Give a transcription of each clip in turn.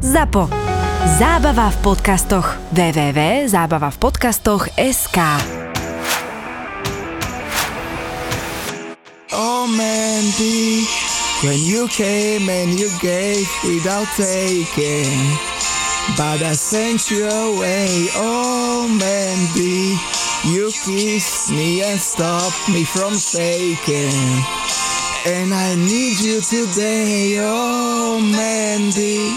ZAPO. Zábava v podcastoch. www.zábavavpodcastoch.sk Oh Mandy, when you came and you gave without taking, but I sent you away. Oh Mandy, you kissed me and stopped me from taking. And I need you today, oh Mandy.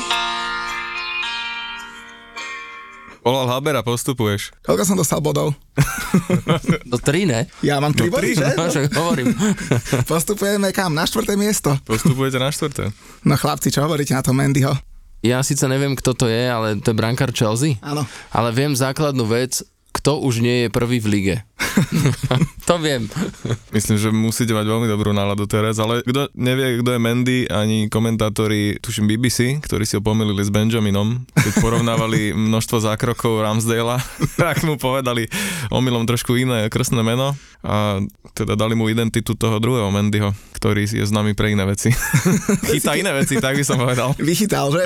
Volal Haber a postupuješ. Koľko som dostal bodov? Do 3, ne? Ja mám 3 body, že? No, však hovorím. Postupujeme kam? Na štvrté miesto. Postupujete na štvrté. No chlapci, čo hovoríte na to Mandyho? Ja síce neviem, kto to je, ale to je brankár Chelsea. Áno. Ale viem základnú vec, kto už nie je prvý v lige. to viem. Myslím, že musíte mať veľmi dobrú náladu teraz, ale kto nevie, kto je Mandy, ani komentátori, tuším BBC, ktorí si ho pomýlili s Benjaminom, keď porovnávali množstvo zákrokov Ramsdale'a, tak mu povedali omylom trošku iné krstné meno a teda dali mu identitu toho druhého Mandyho, ktorý je známy pre iné veci. Chytá iné veci, tak by som povedal. Vychytal, že?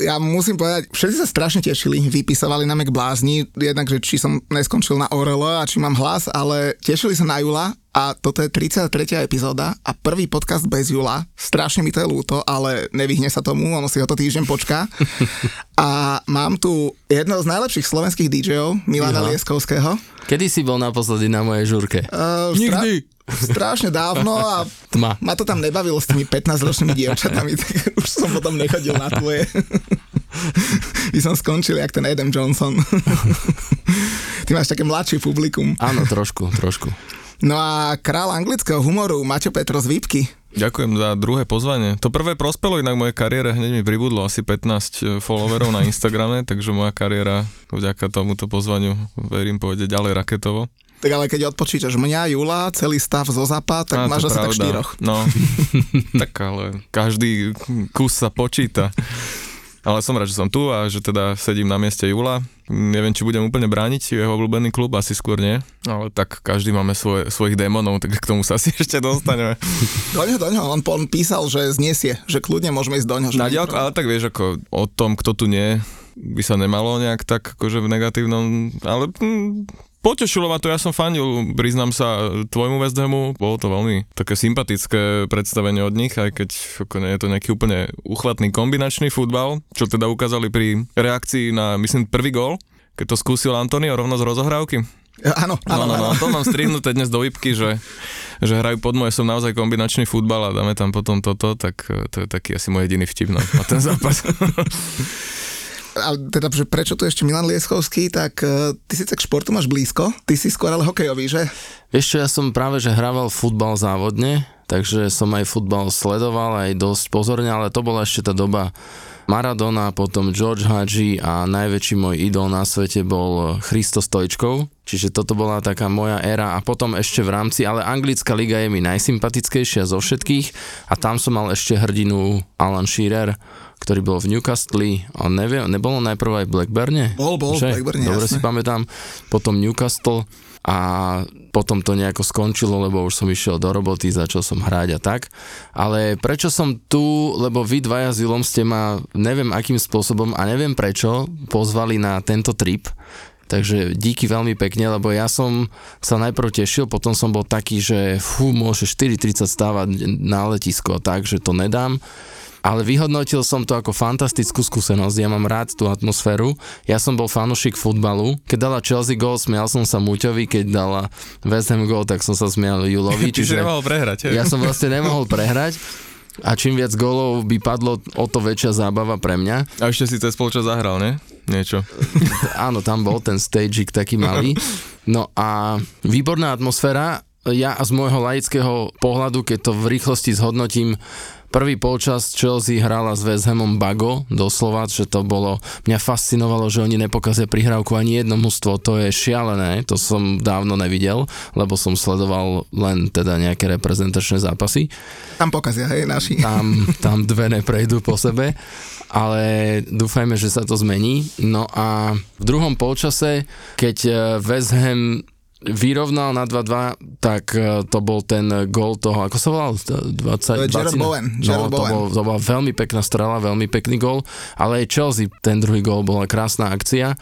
Ja musím povedať, všetci sa strašne tešili, vypisovali na mek blázni, jednak, že či som neskončil na ORL a či mám hlas, ale tešili sa na Jula a toto je 33. epizóda a prvý podcast bez Jula. Strašne mi to je ľúto, ale nevyhne sa tomu, ono si ho to týždeň počká. A mám tu jedného z najlepších slovenských DJov, Milana Ja. Lieskovského. Kedy si bol naposledy na mojej žurke? Uh, Nikdy. Strašne dávno a Tma. ma to tam nebavilo s tými 15-ročnými dievčatami, tak už som potom nechodil na tvoje. By som skončil jak ten Adam Johnson. Ty máš také mladšie publikum. Áno, trošku, trošku. No a král anglického humoru, Maťo Petro z Výpky. Ďakujem za druhé pozvanie. To prvé prospelo inak mojej kariére, hneď mi pribudlo asi 15 followerov na Instagrame, takže moja kariéra vďaka tomuto pozvaniu, verím, pôjde ďalej raketovo. Tak ale keď odpočítaš mňa, Jula, celý stav zo zapa, tak Á, máš asi tak pravda. štyroch. No, tak ale každý kus sa počíta. Ale som rád, že som tu a že teda sedím na mieste Jula. Neviem, či budem úplne brániť jeho obľúbený klub, asi skôr nie. Ale tak každý máme svoje, svojich démonov, tak k tomu sa asi ešte dostaneme. Doňho, doňho, on, on písal, že zniesie, že kľudne môžeme ísť doňho. že Na diálku, ale tak vieš, ako o tom, kto tu nie, by sa nemalo nejak tak akože v negatívnom, ale hm, potešilo ma to, ja som fandil, priznám sa tvojmu West Hamu, bolo to veľmi také sympatické predstavenie od nich, aj keď nie je to nejaký úplne uchvatný kombinačný futbal, čo teda ukázali pri reakcii na, myslím, prvý gól, keď to skúsil Antonio rovno z rozohrávky. Áno, No, áno, no, áno. no, to mám strihnuté dnes do výpky, že, že hrajú pod moje som naozaj kombinačný futbal a dáme tam potom toto, tak eh, to je taký asi môj jediný vtip na, na ten zápas. A teda, že prečo tu ešte Milan Lieskovský, tak uh, ty síce k športu máš blízko, ty si skôr ale hokejový, že? Vieš čo, ja som práve, že hrával futbal závodne, takže som aj futbal sledoval aj dosť pozorne, ale to bola ešte tá doba Maradona, potom George Hadži a najväčší môj idol na svete bol Christo Stojčkov, čiže toto bola taká moja éra a potom ešte v rámci, ale anglická liga je mi najsympatickejšia zo všetkých a tam som mal ešte hrdinu Alan Shearer, ktorý bol v Newcastle a neviem, nebolo najprv aj Blackburne? Bol, bol Že? Blackburne, Dobre jasné. si pamätám, potom Newcastle a potom to nejako skončilo, lebo už som išiel do roboty, začal som hrať a tak. Ale prečo som tu, lebo vy dvaja s Julom ste ma, neviem akým spôsobom a neviem prečo, pozvali na tento trip. Takže díky veľmi pekne, lebo ja som sa najprv tešil, potom som bol taký, že fú, môže 4.30 stávať na letisko, takže to nedám. Ale vyhodnotil som to ako fantastickú skúsenosť, ja mám rád tú atmosféru. Ja som bol fanušik futbalu. Keď dala Chelsea gol, smial som sa Muťovi, keď dala West Ham gol, tak som sa smial Julovi. Si nemohol prehrať. Ja som vlastne nemohol prehrať a čím viac golov by padlo, o to väčšia zábava pre mňa. A ešte si cez polčas zahral, ne? Niečo. Áno, tam bol ten stagik taký malý. No a výborná atmosféra. Ja z môjho laického pohľadu, keď to v rýchlosti zhodnotím, prvý polčas Chelsea hrala s West Hamom Bago, doslova, že to bolo, mňa fascinovalo, že oni nepokazia prihrávku ani jedno mužstvo, to je šialené, to som dávno nevidel, lebo som sledoval len teda nejaké reprezentačné zápasy Tam pokazia, hej, naši. tam, tam dve neprejdú po sebe, ale dúfajme, že sa to zmení. No a v druhom polčase, keď eh, West Ham vyrovnal na 2-2, tak e, to bol ten gól toho, ako sa volal? 20, Gerard 20, Bowen, No, to, bol, to bola veľmi pekná strela, veľmi pekný gól, ale aj Chelsea, ten druhý gól bola krásna akcia.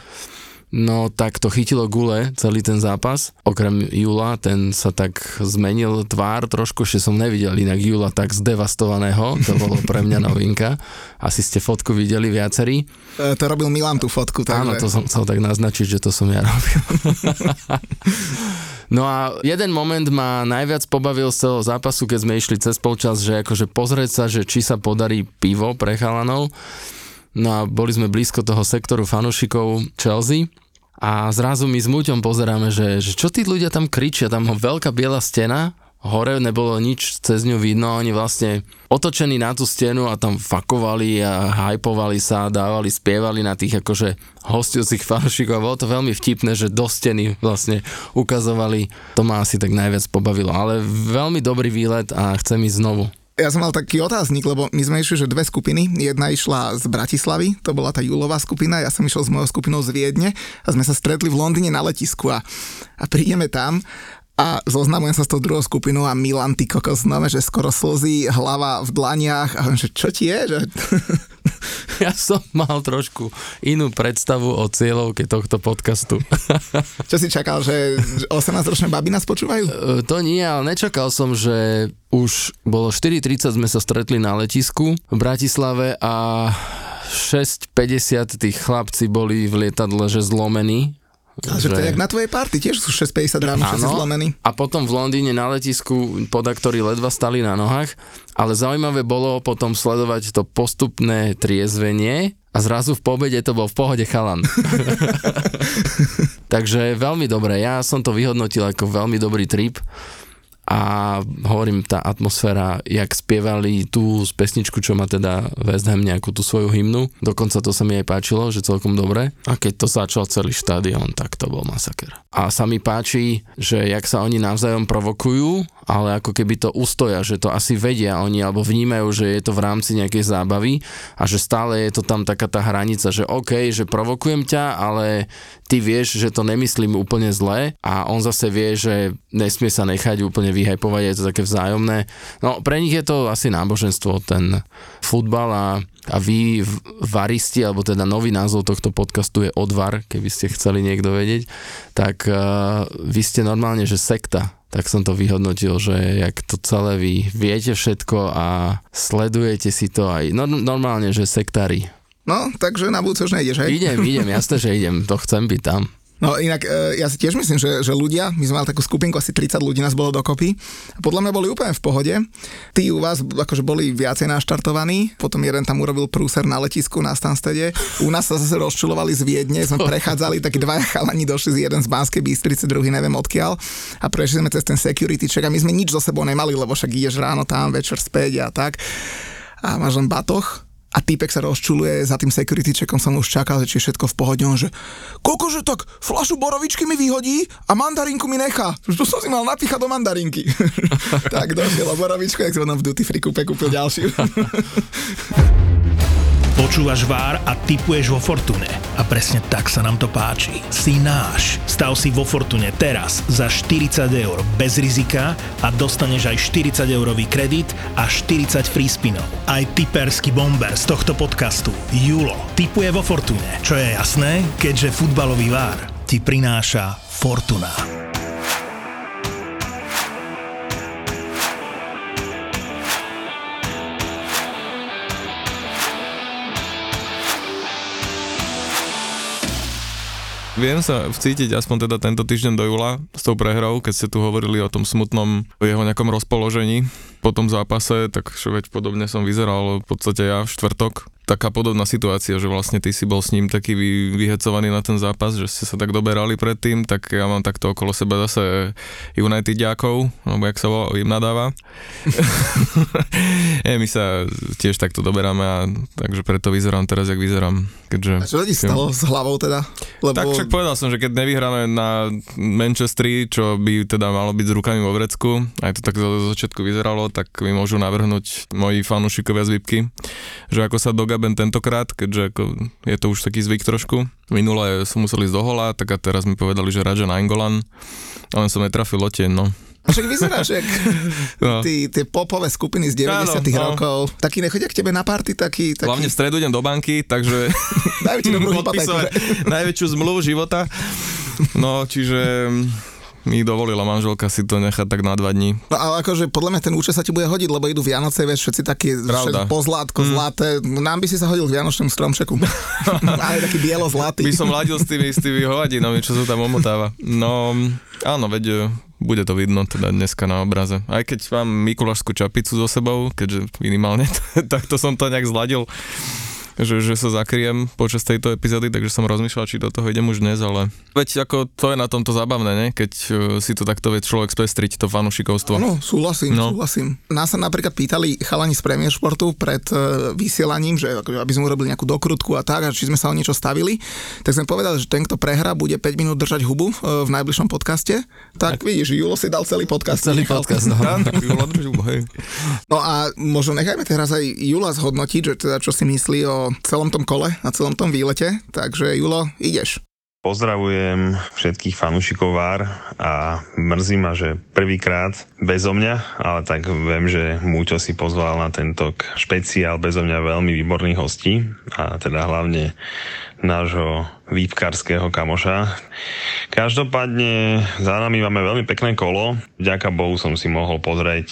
No tak to chytilo gule celý ten zápas. Okrem Jula, ten sa tak zmenil tvár trošku, že som nevidel inak Jula tak zdevastovaného. To bolo pre mňa novinka. Asi ste fotku videli viacerí. E, To robil Milan tú fotku, takže... Áno, to som chcel tak naznačiť, že to som ja robil. no a jeden moment ma najviac pobavil z celého zápasu, keď sme išli cez polčas, že akože pozrieť sa, že či sa podarí pivo pre chalanov. No a boli sme blízko toho sektoru fanúšikov Chelsea. A zrazu my s Muťom pozeráme, že, že čo tí ľudia tam kričia, tam ho veľká biela stena, hore nebolo nič cez ňu vidno, oni vlastne otočení na tú stenu a tam fakovali a hypovali sa, dávali, spievali na tých akože hostujúcich fanúšikov. A bolo to veľmi vtipné, že do steny vlastne ukazovali, to ma asi tak najviac pobavilo, ale veľmi dobrý výlet a chcem ísť znovu. Ja som mal taký otáznik, lebo my sme išli, že dve skupiny. Jedna išla z Bratislavy, to bola tá Julová skupina, ja som išiel s mojou skupinou z Viedne a sme sa stretli v Londýne na letisku a, a prídeme tam a zoznamujem sa s tou druhou skupinou a Milan, ty kokos, no, že skoro slzy, hlava v dlaniach a hovorím, že čo ti je? Že... Ja som mal trošku inú predstavu o cieľovke tohto podcastu. čo si čakal, že že 18-ročné baby nás počúvajú? E, To nie, ale nečakal som, že už bolo 4.30 sme sa stretli na letisku v Bratislave a 6.50 tých chlapci boli v lietadle, že zlomení. Ale že to je jak na tvojej party, tiež sú 6.50 ráno, všetci zlomení. A potom v Londýne na letisku podaktori ledva stali na nohách, ale zaujímavé bolo potom sledovať to postupné triezvenie a zrazu v pobede to bol v pohode chalan. Takže veľmi dobre, ja som to vyhodnotil ako veľmi dobrý trip a hovorím, tá atmosféra, jak spievali tú z pesničku, čo má teda West Ham nejakú tú svoju hymnu, dokonca to sa mi aj páčilo, že celkom dobre. A keď to začal celý štadión, tak to bol masaker. A sa mi páči, že jak sa oni navzájom provokujú, ale ako keby to ustoja, že to asi vedia oni, alebo vnímajú, že je to v rámci nejakej zábavy a že stále je to tam taká tá hranica, že OK, že provokujem ťa, ale ty vieš, že to nemyslím úplne zle a on zase vie, že nesmie sa nechať úplne vyhypovať, je to také vzájomné. No pre nich je to asi náboženstvo, ten futbal a, a vy varisti, alebo teda nový názov tohto podcastu je Odvar, keby ste chceli niekto vedieť, tak uh, vy ste normálne, že sekta, tak som to vyhodnotil, že jak to celé vy viete všetko a sledujete si to aj no, normálne, že sektári. No, takže na budúce už nejdeš, hej? Idem, idem, jasné, že idem, to chcem byť tam. No inak e, ja si tiež myslím, že, že ľudia, my sme mali takú skupinku, asi 30 ľudí nás bolo dokopy. A podľa mňa boli úplne v pohode. Tí u vás akože boli viacej naštartovaní, potom jeden tam urobil prúser na letisku na Stanstede, u nás sa zase rozčulovali z Viedne, sme prechádzali, takí dvaja chalani došli z jeden z Banskej Bystrice, druhý neviem odkiaľ. A prešli sme cez ten security check a my sme nič so sebou nemali, lebo však ideš ráno tam, večer späť a tak. A máš len batoh a týpek sa rozčuluje, za tým security checkom som už čakal, že či je všetko v pohode, on že kokože tak flašu borovičky mi vyhodí a mandarinku mi nechá. To som si mal napíchať do mandarinky. tak došiel o borovičku, jak som v duty free kúpe kúpil ďalšiu. Počúvaš Vár a tipuješ vo Fortune. A presne tak sa nám to páči. Si náš. Stav si vo Fortune teraz za 40 eur bez rizika a dostaneš aj 40 eurový kredit a 40 free spinov. Aj typerský bomber z tohto podcastu, Julo, tipuje vo Fortune. Čo je jasné, keďže futbalový Vár ti prináša Fortuna. Viem sa vcítiť aspoň teda tento týždeň do júla s tou prehrou, keď ste tu hovorili o tom smutnom jeho nejakom rozpoložení po tom zápase, tak veď podobne som vyzeral v podstate ja v štvrtok. Taká podobná situácia, že vlastne ty si bol s ním taký vy, vyhecovaný na ten zápas, že ste sa tak doberali predtým, tak ja mám takto okolo seba zase United ďákov, alebo jak sa volá, im nadáva. e, my sa tiež takto doberáme a takže preto vyzerám teraz, jak vyzerám. Keďže, A čo ti stalo s hlavou teda? Lebo tak však povedal som, že keď nevyhráme na Manchesteri, čo by teda malo byť s rukami vo vrecku, aj to tak zo začiatku vyzeralo, tak mi môžu navrhnúť moji fanúšikovia z Vipky, že ako sa do Mugaben tentokrát, keďže ako je to už taký zvyk trošku. Minule som musel ísť do hola, tak a teraz mi povedali, že Raja Nainggolan, len som netrafil loteň, no. A Však vyzeráš, jak No. tí, tie popové skupiny z 90 Áno, no. rokov. Takí nechodia k tebe na party, taký... taký Hlavne v stredu idem do banky, takže Dajú ti dobrú podpisovať hypotéku, najväčšiu zmluvu života. No, čiže mi dovolila manželka si to nechať tak na dva dní. No ale akože podľa mňa ten účet sa ti bude hodiť, lebo idú Vianoce, vieš, všetci takí pozlátko, mm. zlaté. Nám by si sa hodil k Vianočnému stromčeku. Ale taký bielo-zlatý. By som ladil s tými, s tými hovadinami, čo sa tam omotáva. No, áno, veď e, bude to vidno teda dneska na obraze. Aj keď mám Mikulášskú čapicu so sebou, keďže minimálne takto som to nejak zladil, že, že sa zakriem počas tejto epizódy, takže som rozmýšľal, či do toho idem už dnes, ale veď ako to je na tomto zábavné, ne? keď e, si to takto vie človek spestriť, to fanušikovstvo. No, súhlasím, no. Súhlasím. Nás sa napríklad pýtali chalani z Premier Športu pred uh, vysielaním, že akože, aby sme urobili nejakú dokrutku a tak, a či sme sa o niečo stavili, tak sme povedali, že ten, kto prehrá, bude 5 minút držať hubu uh, v najbližšom podcaste. Tak, tak vidíš, Julo si dal celý podcast. Celý podcast, no. Tak hej. No a možno nechajme teraz aj Jula zhodnotiť, že teda čo si myslí o celom tom kole, a celom tom výlete. Takže Julo, ideš. Pozdravujem všetkých fanúšikov VAR a mrzí ma, že prvýkrát bezo mňa, ale tak viem, že Múťo si pozval na tento špeciál bezo mňa veľmi výborných hostí a teda hlavne nášho výpkarského kamoša. Každopádne za nami máme veľmi pekné kolo. Vďaka Bohu som si mohol pozrieť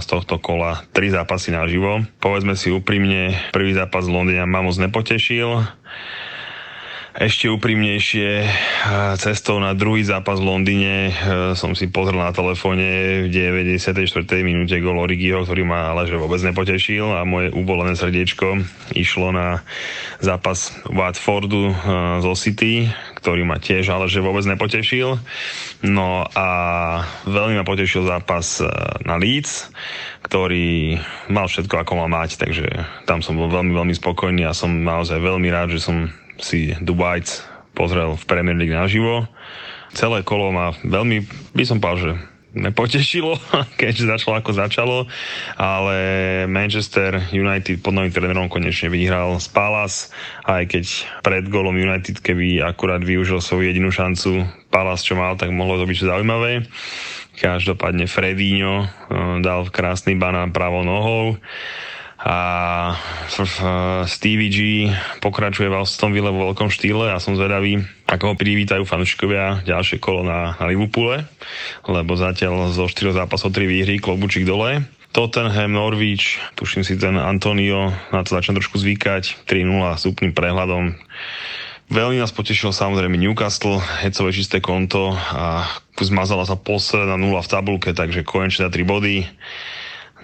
z tohto kola tri zápasy naživo. Povedzme si úprimne, prvý zápas v Londýne ma moc nepotešil ešte úprimnejšie eh, cestou na druhý zápas v Londýne eh, som si pozrel na telefóne v 94. minúte gol Origiho, ktorý ma ale že vôbec nepotešil a moje uvolené srdiečko išlo na zápas Watfordu eh, zo City, ktorý ma tiež ale že vôbec nepotešil. No a veľmi ma potešil zápas na Leeds, ktorý mal všetko ako mal mať, takže tam som bol veľmi, veľmi spokojný a som naozaj veľmi rád, že som si Whites pozrel v Premier League naživo. Celé kolo ma veľmi, by som povedal, že nepotešilo, keď začalo ako začalo, ale Manchester United pod novým trénerom konečne vyhral z Palace, aj keď pred golom United, keby akurát využil svoju jedinú šancu Palace, čo mal, tak mohlo to byť zaujímavé. Každopádne Fredinho eh, dal krásny banán pravou nohou a Stevie G pokračuje v Aston Ville vo veľkom štýle a som zvedavý, ako ho privítajú fanúšikovia ďalšie kolo na, na Liverpoole, lebo zatiaľ zo 4 zápasov 3 výhry, klobučík dole. Tottenham, Norwich, tuším si ten Antonio, na to začne trošku zvykať, 3-0 s úplným prehľadom. Veľmi nás potešil samozrejme Newcastle, hecové čisté konto a zmazala sa posledná nula v tabulke, takže konečne na 3 body.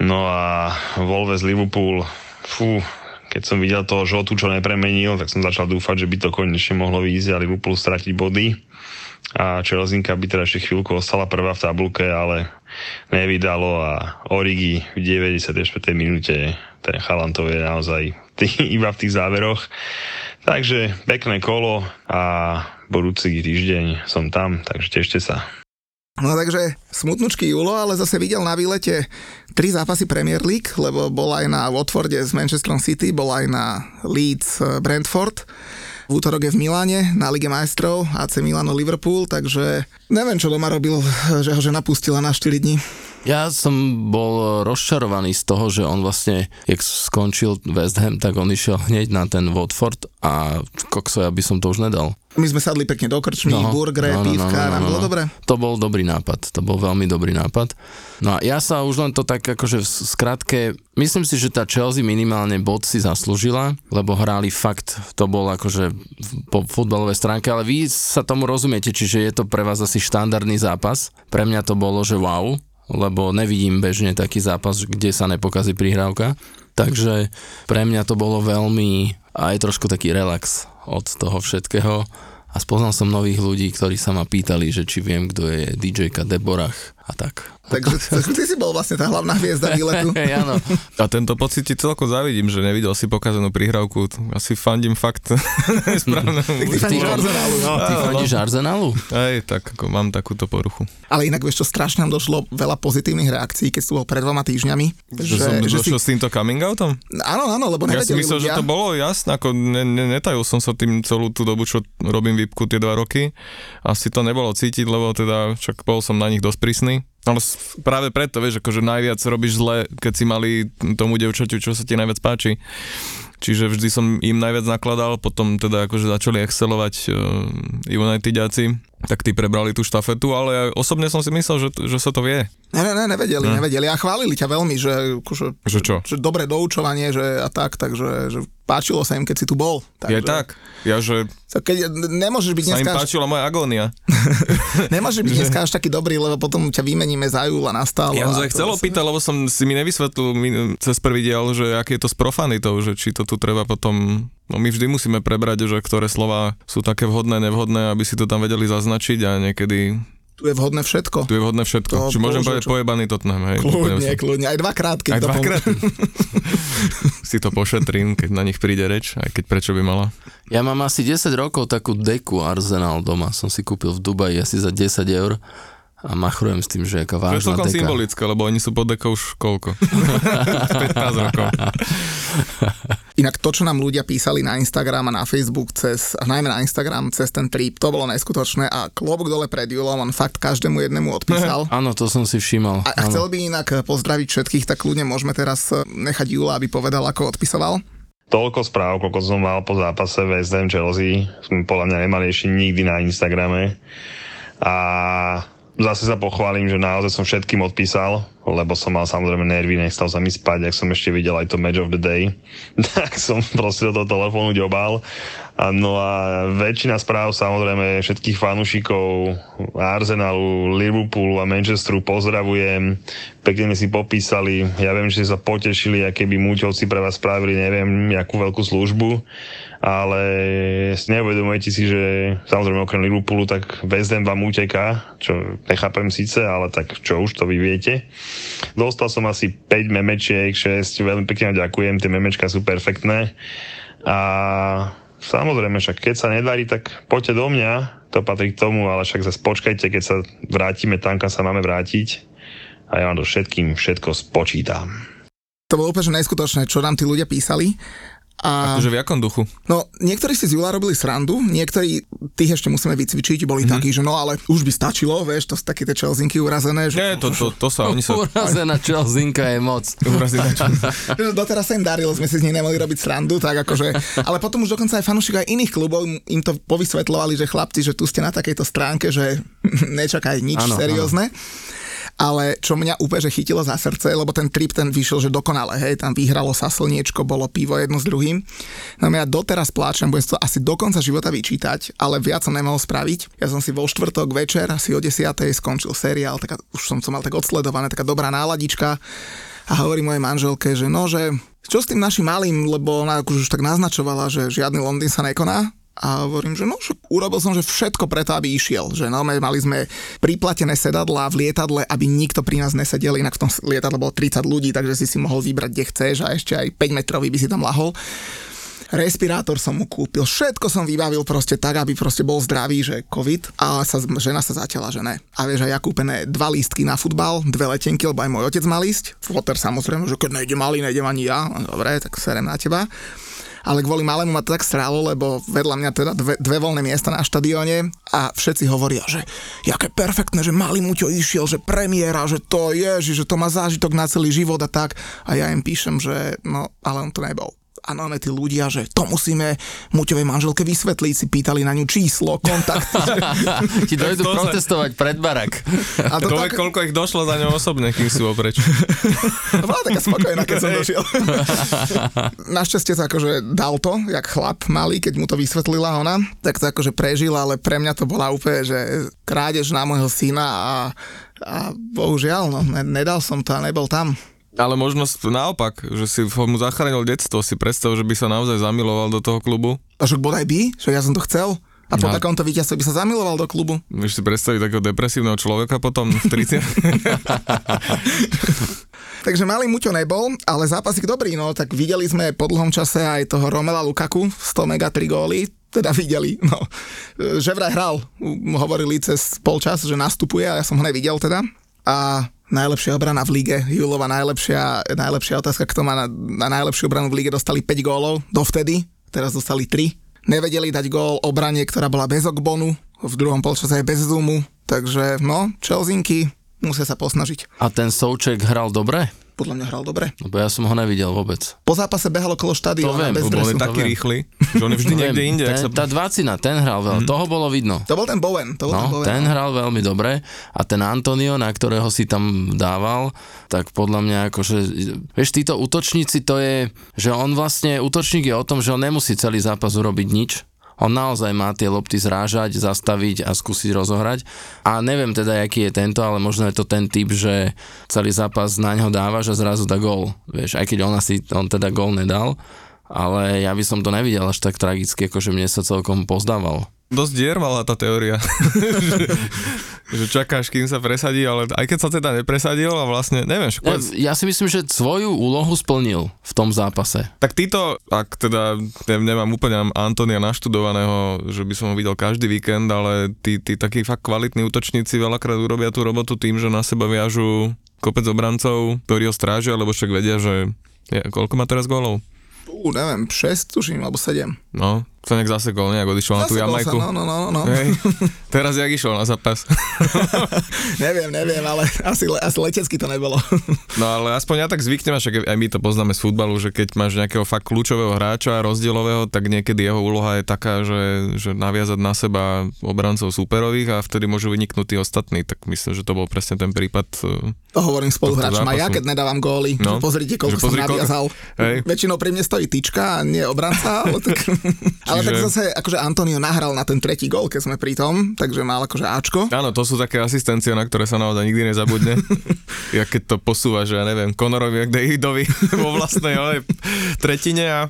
No a Wolves Liverpool, fú, keď som videl toho žotu, čo nepremenil, tak som začal dúfať, že by to konečne mohlo výjsť a Liverpool stratiť body. A Chelsea by teda ešte chvíľku ostala prvá v tabulke, ale nevydalo a Origi v 94. minúte ten chalan to je naozaj tý, iba v tých záveroch. Takže pekné kolo a budúci týždeň som tam, takže tešte sa. No takže smutnučký Julo, ale zase videl na výlete tri zápasy Premier League, lebo bol aj na Watforde s Manchesterom City, bol aj na Leeds eh, Brentford. V útorok je v Miláne na Lige majstrov AC Milano Liverpool, takže neviem, čo doma robil, že ho žena pustila na 4 dní. Ja som bol rozčarovaný z toho, že on vlastne, jak skončil West Ham, tak on išiel hneď na ten Watford a kokso, ja by som to už nedal. My sme sadli pekne do krčmy, no, burgere, no, no, pívka, no, no, no, nám bolo dobre. To bol dobrý nápad, to bol veľmi dobrý nápad. No a ja sa už len to tak akože v skratke, myslím si, že tá Chelsea minimálne bod si zaslúžila, lebo hrali fakt, to bol akože po futbalovej stránke, ale vy sa tomu rozumiete, čiže je to pre vás asi štandardný zápas. Pre mňa to bolo, že wow, lebo nevidím bežne taký zápas, kde sa nepokazí prihrávka. Takže pre mňa to bolo veľmi aj trošku taký relax od toho všetkého a spoznal som nových ľudí, ktorí sa ma pýtali, že či viem, kto je DJka Deborach a tak. Takže ty si bol vlastne tá hlavná hviezda výletu. Áno. A tento pocit ti celkom závidím, že nevidel si pokazenú prihrávku. Asi fandím fakt správne. Ty fandíš Arsenalu. No, Ty fandíš Arsenalu? Hej, tak ako mám takúto poruchu. Ale inak vieš čo, strašne nám došlo veľa pozitívnych reakcií, keď si bol pred dvoma týždňami. Že, som došiel s týmto coming outom? Áno, áno, lebo Ja si myslel, ľudia. že to bolo jasné, ako ne, ne, netajil som sa tým celú tú dobu, čo robím výpku tie dva roky. Asi to nebolo cítiť, lebo teda však bol som na nich dosť prísny. Ale s- práve preto, vieš, akože najviac robíš zle, keď si mali tomu devčaťu, čo sa ti najviac páči. Čiže vždy som im najviac nakladal, potom teda akože začali excelovať uh, Unitediaci, tak tí prebrali tú štafetu, ale ja osobne som si myslel, že, že sa to vie. Ne, ne, ne, nevedeli, Ne. nevedeli. A chválili ťa veľmi, že, akože, Že čo? že dobré doučovanie, že a tak, takže že páčilo sa im, keď si tu bol. Je tak? Ja, že keď nemôžeš byť sa im dneska, až, páčila moja agónia. nemôžeš byť dneska až taký dobrý, lebo potom ťa vymeníme za júla na stálo. Ja som sa chcel opýtať, lebo som si mi nevysvetlil mi- cez prvý diel, že aký je to s profanitou, že či to tu treba potom... No my vždy musíme prebrať, že ktoré slova sú také vhodné, nevhodné, aby si to tam vedeli zaznačiť a niekedy Tu je vhodné všetko. tu je vhodné všetko. To či môžem povedať čo- pojebaný Tottenham, hej? Kľudne, som- kľudne. Aj dvakrát, keď Aj to dvakrát. si to pošetrím, keď na nich príde reč, aj keď prečo by mala. Ja mám asi 10 rokov takú deku Arsenal doma. Som si kúpil v Dubaji asi za 10 eur a machrujem s tým, že je aká To je vážna celkom symbolické, lebo oni sú pod dekou už koľko? 15 rokov. Inak to, čo nám ľudia písali na Instagram a na Facebook cez, a najmä na Instagram cez ten trip, to bolo neskutočné a klobúk dole pred Julom, on fakt každému jednému odpísal. Áno, to som si všímal. A, a chcel by inak pozdraviť všetkých, tak ľudia môžeme teraz eh, nechať Jula, aby povedal, ako odpisoval. Toľko správ, koľko som mal po zápase West Ham Chelsea, sme podľa mňa nemali ešte nikdy na Instagrame. A zase sa pochválim, že naozaj som všetkým odpísal, lebo som mal samozrejme nervy, nechstal sa mi spať, ak som ešte videl aj to Match of the Day, tak som proste do telefónu ďobal. No a väčšina správ samozrejme všetkých fanúšikov Arsenalu, Liverpoolu a Manchesteru pozdravujem. Pekne si popísali. Ja viem, že ste sa potešili, aké by Múťovci pre vás spravili, neviem, akú veľkú službu. Ale neuvedomujete si, že samozrejme okrem Liverpoolu, tak West vám uteká, čo nechápem síce, ale tak čo už, to vy viete. Dostal som asi 5 memečiek, 6, veľmi pekne ďakujem, tie memečka sú perfektné. A samozrejme, však keď sa nedarí, tak poďte do mňa, to patrí k tomu, ale však zase počkajte, keď sa vrátime tam, kam sa máme vrátiť a ja vám to všetkým všetko spočítam. To bolo úplne neskutočné, čo nám tí ľudia písali. A Akože v jakom duchu? no, niektorí si z Jula robili srandu, niektorí tých ešte musíme vycvičiť, boli mm-hmm. takí, že no ale už by stačilo, vieš, to sú také tie čelzinky urazené, že, Nie, to, to, to sa, oni sa... Urazená Chelsinka je moc. Na čo? že doteraz sa im darilo, sme si z nich nemohli robiť srandu, tak akože, ale potom už dokonca aj fanúšik aj iných klubov im- to povysvetľovali, že chlapci, že tu ste na takejto stránke, že nečakaj nič Áno, seriózne. Ale čo mňa úplne že chytilo za srdce, lebo ten trip ten vyšiel, že dokonale, hej, tam vyhralo sa slniečko, bolo pivo jedno s druhým. No ja doteraz pláčem, budem to asi do konca života vyčítať, ale viac som nemohol spraviť. Ja som si vo štvrtok večer, asi o 10. skončil seriál, taká, už som to mal tak odsledované, taká dobrá náladička a hovorí mojej manželke, že no, že čo s tým našim malým, lebo ona akože už tak naznačovala, že žiadny Londýn sa nekoná. A hovorím, že no, urobil som, že všetko preto, aby išiel. Že no, mali sme priplatené sedadlá v lietadle, aby nikto pri nás nesedel, inak v tom lietadle bolo 30 ľudí, takže si si mohol vybrať, kde chceš a ešte aj 5 metrový by si tam lahol. Respirátor som mu kúpil, všetko som vybavil proste tak, aby proste bol zdravý, že COVID a sa, žena sa zatiaľa, že ne. A vieš, aj ja kúpené dva lístky na futbal, dve letenky, lebo aj môj otec mal ísť. Foter samozrejme, že keď nejde malý, nejdem ani ja. Dobre, tak serem na teba ale kvôli malému ma to tak strálo, lebo vedľa mňa teda dve, dve voľné miesta na štadióne a všetci hovoria, že jaké perfektné, že malý Muťo išiel, že premiéra, že to je, že to má zážitok na celý život a tak. A ja im píšem, že no, ale on to nebol. A no, tí ľudia, že to musíme Muťovej manželke vysvetliť, si pýtali na ňu číslo, kontakt. Ti dojdu To sa- protestovať pred barak. A to To tak, koľko ich došlo za ňou osobne, kým sú opreč. bola taká spokojná, keď som došiel. Našťastie to akože dal to, jak chlap malý, keď mu to vysvetlila ona, tak to akože prežil, ale pre mňa to bola úplne, že krádež na môjho syna a, a bohužiaľ, no, ne, nedal som to a nebol tam. Ale možno naopak, že si mu zachránil detstvo, si predstav, že by sa naozaj zamiloval do toho klubu. A však bodaj by, že ja som to chcel. A po No. takomto víťazstve by sa zamiloval do klubu. Vieš si predstaviť takého depresívneho človeka potom v 30. Takže malý Muťo nebol, ale zápasík dobrý, no tak videli sme po dlhom čase aj toho Romela Lukaku, 100 mega 3 góly, teda videli, no. Že vraj hral, hovorili cez polčas, že nastupuje a ja som ho nevidel teda. A najlepšia obrana v lige, Julova najlepšia, najlepšia otázka, kto má na, na najlepšiu obranu v lige, dostali 5 gólov dovtedy, teraz dostali 3. Nevedeli dať gól obrane, ktorá bola bez Ogbonu, v druhom polčase aj bez Zumu, takže no, Chelsinky musia sa posnažiť. A ten Souček hral dobre? Podľa mňa hral dobre. Lebo ja som ho nevidel vôbec. Po zápase behal okolo štadióna To viem, bez Lebo on dresu. je taký rýchly, že on je vždy niekde inde. ten, sa... Tá dvacina, ten hral veľmi, mm. toho bolo vidno. To bol ten Bowen, to bol ten No, Bowen. ten hral veľmi dobre a ten Antonio, na ktorého si tam dával, tak podľa mňa akože, vieš, títo útočníci to je, že on vlastne, útočník je o tom, že on nemusí celý zápas urobiť nič, on naozaj má tie lopty zrážať, zastaviť a skúsiť rozohrať. A neviem teda, aký je tento, ale možno je to ten typ, že celý zápas na ňo dávaš a zrazu dá gól. Vieš, aj keď on asi, on teda gól nedal, ale ja by som to nevidel až tak tragicky, akože mne sa celkom pozdával. Dosť dier mala tá teória. že, že čakáš, kým sa presadí, ale aj keď sa teda nepresadil a vlastne, neviem, Ja, ja si myslím, že svoju úlohu splnil v tom zápase. Tak títo, ak teda ne- nemám úplne Antonia naštudovaného, že by som ho videl každý víkend, ale tí, tí takí fakt kvalitní útočníci veľakrát urobia tú robotu tým, že na seba viažu kopec obrancov, ktorí ho strážia, lebo však vedia, že je, koľko má teraz gólov? Ú, neviem, 6 tuším, alebo 7. No, sa nejak zasekol, nejak odišiel na tú Zasekol Jamajku. Sa, no, no, no, no. Hej. Teraz jak išiel na zápas. neviem, neviem, ale asi, le- asi letecky to nebolo. No ale aspoň ja tak zvyknem, a však aj my to poznáme z futbalu, že keď máš nejakého fakt kľúčového hráča, rozdielového, tak niekedy jeho úloha je taká, že, že naviazať na seba obrancov súperových a vtedy môžu vyniknúť tí ostatní. Tak myslím, že to bol presne ten prípad. e, To hovorím spoluhráčom. A ja, keď nedávam góly, No. no. pozrite, koľko pozri, som naviazal. Hej. Väčšinou pri mne stojí tyčka a nie obranca, ale tak, ale tak Čiže- zase, akože Antonio nahral na ten tretí gól, keď sme pri tom, takže mal akože Ačko. Áno, to sú také asistencie, na ktoré sa naozaj nikdy nezabudne. ja keď to posúva, že ja neviem, Conorovi a Davidovi vo vlastnej ale, tretine a,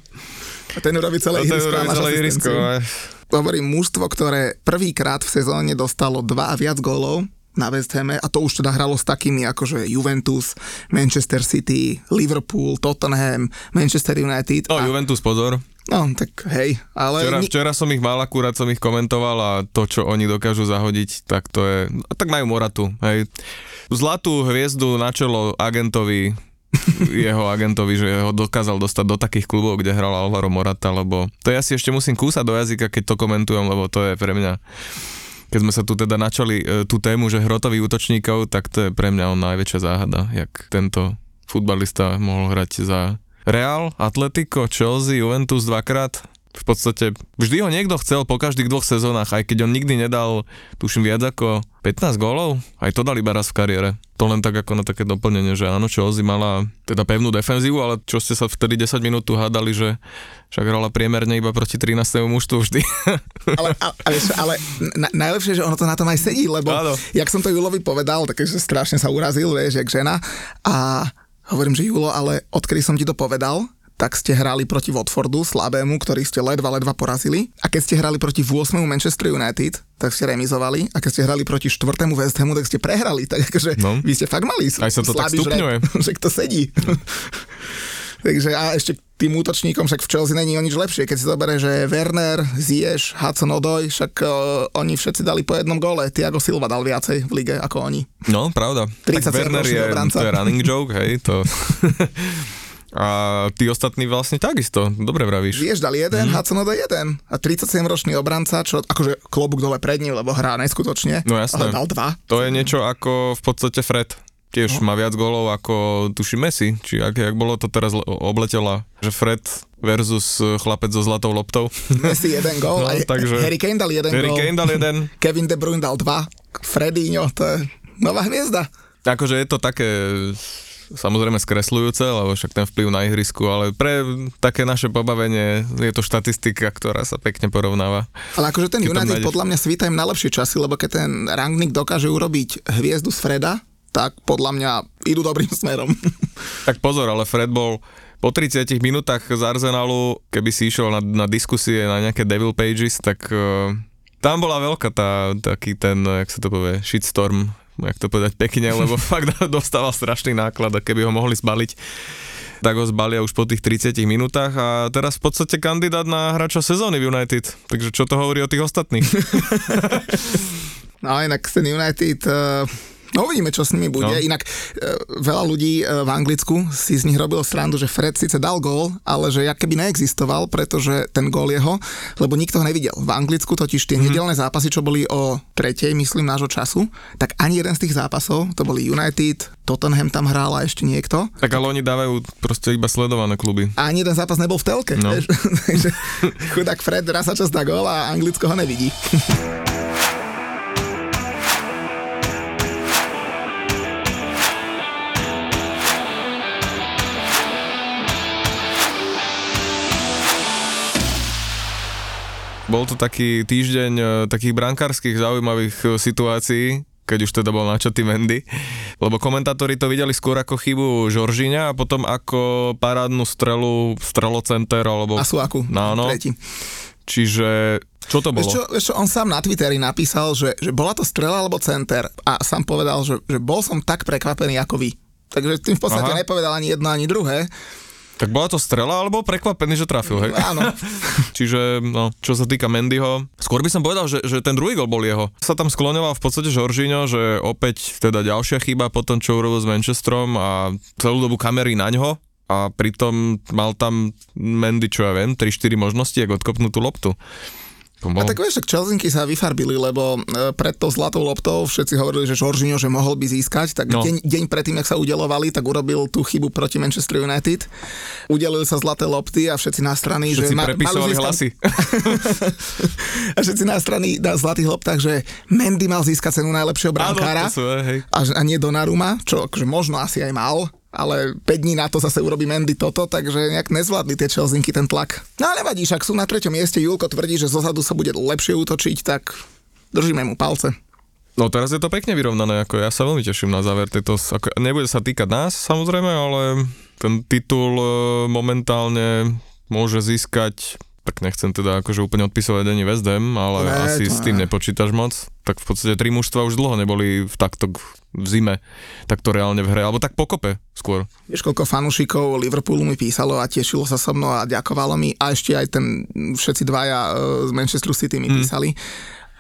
A ten urobí celé ihrisko urobí celé ihrisko. Hovorím, mužstvo, ktoré prvýkrát v sezóne dostalo dva a viac gólov na West Hame a to už teda hralo s takými ako že Juventus, Manchester City, Liverpool, Tottenham, Manchester United. No, a, Juventus, pozor. No tak hej, ale... Včera, včera som ich mal, akurát som ich komentoval a to, čo oni dokážu zahodiť, tak to je... Tak majú Moratu, hej. Zlatú hviezdu na čelo agentovi, jeho agentovi, že ho dokázal dostať do takých klubov, kde hral Alvaro Morata, lebo to ja si ešte musím kúsať do jazyka, keď to komentujem, lebo to je pre mňa keď sme sa tu teda načali e, tú tému, že hrotových útočníkov, tak to je pre mňa on najväčšia záhada, jak tento futbalista mohol hrať za Real, Atletico, Chelsea, Juventus dvakrát. V podstate vždy ho niekto chcel po každých dvoch sezónach, aj keď on nikdy nedal, tuším, viac ako 15 gólov, aj to dal iba raz v kariére. To len tak ako na také doplnenie, že áno, Chelsea mala teda pevnú defenzívu, ale čo ste sa vtedy 10 minút tu hádali, že však hrala priemerne iba proti 13. mužstvu vždy. ale, ale, ale, ale na, najlepšie, že ono to na tom aj sedí, lebo Áno. jak som to Julovi povedal, takže strašne sa urazil, vieš, jak žena. A hovorím, že Julo, ale odkedy som ti to povedal, tak ste hrali proti Watfordu, slabému, ktorý ste ledva, ledva porazili. A keď ste hrali proti 8. Manchester United, tak ste remizovali. A keď ste hrali proti 4. West Hamu, tak ste prehrali. Tak akože No. vy ste fakt mali Aj sa to tak stupňuje. že to sedí. Takže a ešte tým útočníkom však v Chelsea není o nič lepšie. Keď si zoberie, že Werner, Ziyech, Hudson Odoj, však uh, oni všetci dali po jednom gole. Thiago Silva dal viacej v lige ako oni. No, pravda. 37 tak Werner je, obranca. to je running joke, hej, to... A tí ostatní vlastne takisto, dobre vravíš. Ziyech dal jeden, mm. Hudson Odoj jeden. A 37-ročný obranca, čo akože klobúk dole pred ním, lebo hrá neskutočne. No jasné. Ale dal dva. To je niečo ako v podstate Fred. Tiež No. má viac golov ako tuším Messi, či ak, jak bolo to teraz le- obletela, že Fred versus chlapec so zlatou loptou. Messi jeden gól, No, takže- Harry Kane dal jeden Harry gól. Kane dal jeden. Kevin De Bruyne dal dva. Fredinho, to je nová hviezda. Akože je to také samozrejme skresľujúce, lebo však ten vplyv na ihrisku, ale pre také naše pobavenie je to štatistika, ktorá sa pekne porovnáva. Ale akože ten United nájdeš- podľa mňa svíta im na lepšie časy, lebo keď ten Rangnick dokáže urobiť hviezdu z Freda, tak podľa mňa idú dobrým smerom. Tak pozor, ale Fred bol po 30 minútach z Arsenalu, keby si išiel na, na diskusie na nejaké Devil Pages, tak uh, Tam bola veľká tá, taký ten, jak sa to povie, shitstorm, jak to povedať pekne, lebo fakt dostával strašný náklad a keby ho mohli zbaliť, tak ho zbalia už po tých 30 minútach a teraz v podstate kandidát na hráča sezóny v United. Takže čo to hovorí o tých ostatných? No inak ten United... Uh... No uvidíme, čo s nimi bude. No. Inak e, veľa ľudí e, v Anglicku si z nich robil srandu, že Fred síce dal gól, ale že jak keby neexistoval, pretože ten gól jeho, lebo nikto ho nevidel. V Anglicku totiž tie mm-hmm. nedelné zápasy, čo boli o tretej, myslím, nášho času, tak ani jeden z tých zápasov, to boli United, Tottenham tam hral a ešte niekto. Tak ale oni dávajú proste iba sledované kluby. A ani jeden zápas nebol v telke. No. Takže chudák Fred raz sa čas dá gól a Anglicko ho nevidí. Bol to taký týždeň e, takých brankárskych zaujímavých e, situácií, keď už teda bol načatý Mendy, lebo komentátori to videli skôr ako chybu Žoržíňa a potom ako parádnu strelu strelocenter alebo... A Suaku, no, no. tretí. Čiže čo to bolo? Vieš čo, vieš čo, on sám na Twitteri napísal, že, že bola to strela alebo center a sám povedal, že, že bol som tak prekvapený ako vy. Takže tým v podstate Aha. nepovedal ani jedno, ani druhé. Tak bola to strela, alebo prekvapený, že trafil, hej? Áno. Čiže, no, čo sa týka Mendyho, skôr by som povedal, že, že ten druhý gol bol jeho. Sa tam skloňoval v podstate Žoržíňo, že opäť teda ďalšia chyba po tom, čo urobil s Manchesterom a celú dobu kamery na ňo a pritom mal tam Mendy, čo ja viem, 3-4 možnosti, ako odkopnúť tú loptu. A tak vieš, tak Chelsinky sa vyfarbili, lebo e, pred tou zlatou loptou všetci hovorili, že Žoržino, že mohol by získať, tak no. deň, deň predtým, jak sa udelovali, tak urobil tú chybu proti Manchester United. Udelili sa zlaté lopty a všetci na strany, všetci že ma, prepisovali získať... hlasy. a všetci na strany na zlatých loptách, že Mendy mal získať cenu najlepšieho brankára Áno, sú, hej. a, a nie Donnarumma, čo akože možno asi aj mal, ale 5 dní na to zase urobí Mendy toto, takže nejak nezvládli tie Chelsinky ten tlak. No ale nevadí, ak sú na treťom mieste, Julko tvrdí, že zozadu sa bude lepšie útočiť, tak držíme mu palce. No teraz je to pekne vyrovnané, ako ja sa veľmi teším na záver tejto, ako, nebude sa týkať nás samozrejme, ale ten titul e, momentálne môže získať tak nechcem teda akože úplne odpisovať ani West Ham, ale ne, asi s tým nepočítaš moc. Tak v podstate tri mužstva už dlho neboli v takto v zime, tak to reálne v hre, alebo tak pokope skôr. Vieš, koľko fanúšikov Liverpoolu mi písalo a tešilo sa so mnou a ďakovalo mi a ešte aj ten, všetci dvaja e, z Manchester City mi mm. písali.